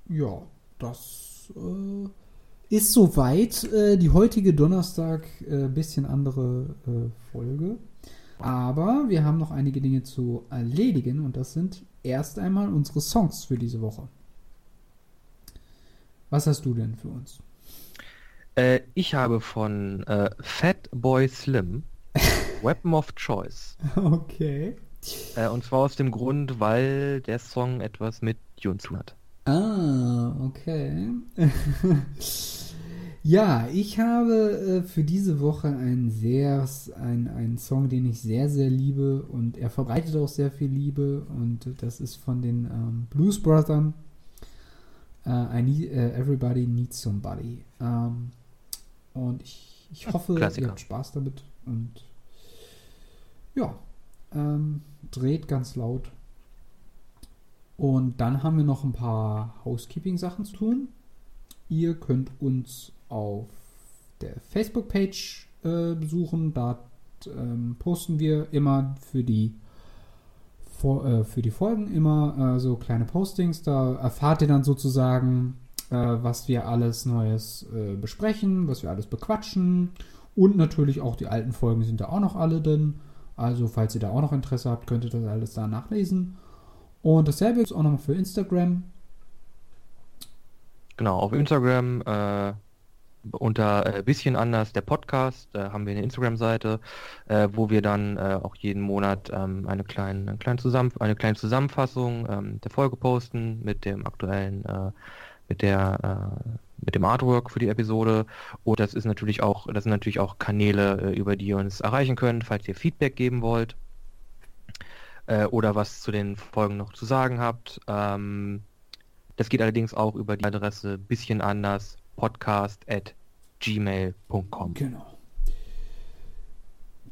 ja, das äh, ist soweit äh, die heutige Donnerstag äh, bisschen andere äh, Folge. Aber wir haben noch einige Dinge zu erledigen und das sind erst einmal unsere Songs für diese Woche. Was hast du denn für uns? Äh, ich habe von äh, Fatboy Slim Weapon of Choice. Okay. Äh, und zwar aus dem Grund, weil der Song etwas mit Dune zu hat. Ah, okay. ja, ich habe äh, für diese Woche einen sehr, ein, einen Song, den ich sehr, sehr liebe und er verbreitet auch sehr viel Liebe und das ist von den ähm, Blues Brothers. Uh, I need, uh, everybody needs somebody. Ähm, und ich, ich hoffe, Klassiker. ihr habt Spaß damit und ja, ähm, dreht ganz laut. Und dann haben wir noch ein paar Housekeeping-Sachen zu tun. Ihr könnt uns auf der Facebook-Page äh, besuchen. Da ähm, posten wir immer für die, vor, äh, für die Folgen immer äh, so kleine Postings. Da erfahrt ihr dann sozusagen, äh, was wir alles Neues äh, besprechen, was wir alles bequatschen. Und natürlich auch die alten Folgen sind da auch noch alle drin. Also, falls ihr da auch noch Interesse habt, könnt ihr das alles da nachlesen. Und dasselbe ist auch nochmal für Instagram. Genau, auf Instagram äh, unter äh, bisschen anders der Podcast äh, haben wir eine Instagram-Seite, äh, wo wir dann äh, auch jeden Monat ähm, eine, kleine, eine, kleine eine kleine Zusammenfassung ähm, der Folge posten mit dem aktuellen, äh, mit der äh, mit dem Artwork für die Episode. Und das ist natürlich auch, das sind natürlich auch Kanäle, äh, über die ihr uns erreichen könnt, falls ihr Feedback geben wollt äh, oder was zu den Folgen noch zu sagen habt. Ähm, das geht allerdings auch über die Adresse bisschen anders podcast at gmail.com. Genau.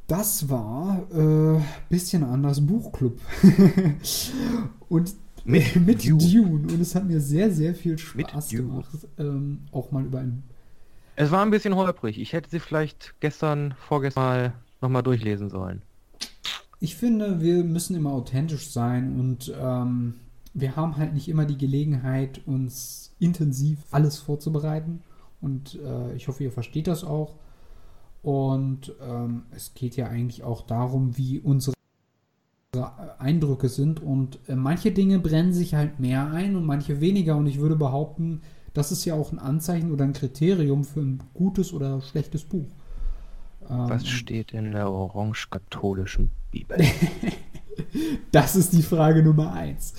Das war äh, bisschen anders Buchclub. Und Mit mit Dune. Dune. Und es hat mir sehr, sehr viel Spaß gemacht, ähm, auch mal über ein. Es war ein bisschen holprig. Ich hätte sie vielleicht gestern, vorgestern mal nochmal durchlesen sollen. Ich finde, wir müssen immer authentisch sein und ähm, wir haben halt nicht immer die Gelegenheit, uns intensiv alles vorzubereiten. Und äh, ich hoffe, ihr versteht das auch. Und ähm, es geht ja eigentlich auch darum, wie unsere Eindrücke sind. Und äh, manche Dinge brennen sich halt mehr ein und manche weniger. Und ich würde behaupten, das ist ja auch ein Anzeichen oder ein Kriterium für ein gutes oder schlechtes Buch. Ähm, Was steht in der orange-katholischen Bibel? Das ist die Frage Nummer eins.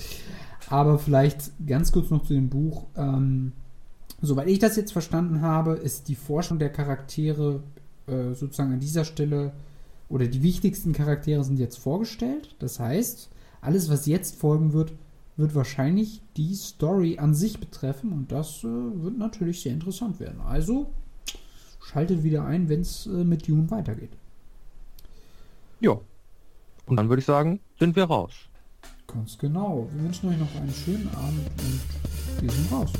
Aber vielleicht ganz kurz noch zu dem Buch. Ähm, soweit ich das jetzt verstanden habe, ist die Forschung der Charaktere äh, sozusagen an dieser Stelle oder die wichtigsten Charaktere sind jetzt vorgestellt. Das heißt, alles, was jetzt folgen wird, wird wahrscheinlich die Story an sich betreffen und das äh, wird natürlich sehr interessant werden. Also schaltet wieder ein, wenn es äh, mit Dune weitergeht. ja. Und dann würde ich sagen, sind wir raus. Ganz genau. Wir wünschen euch noch einen schönen Abend und wir sind raus.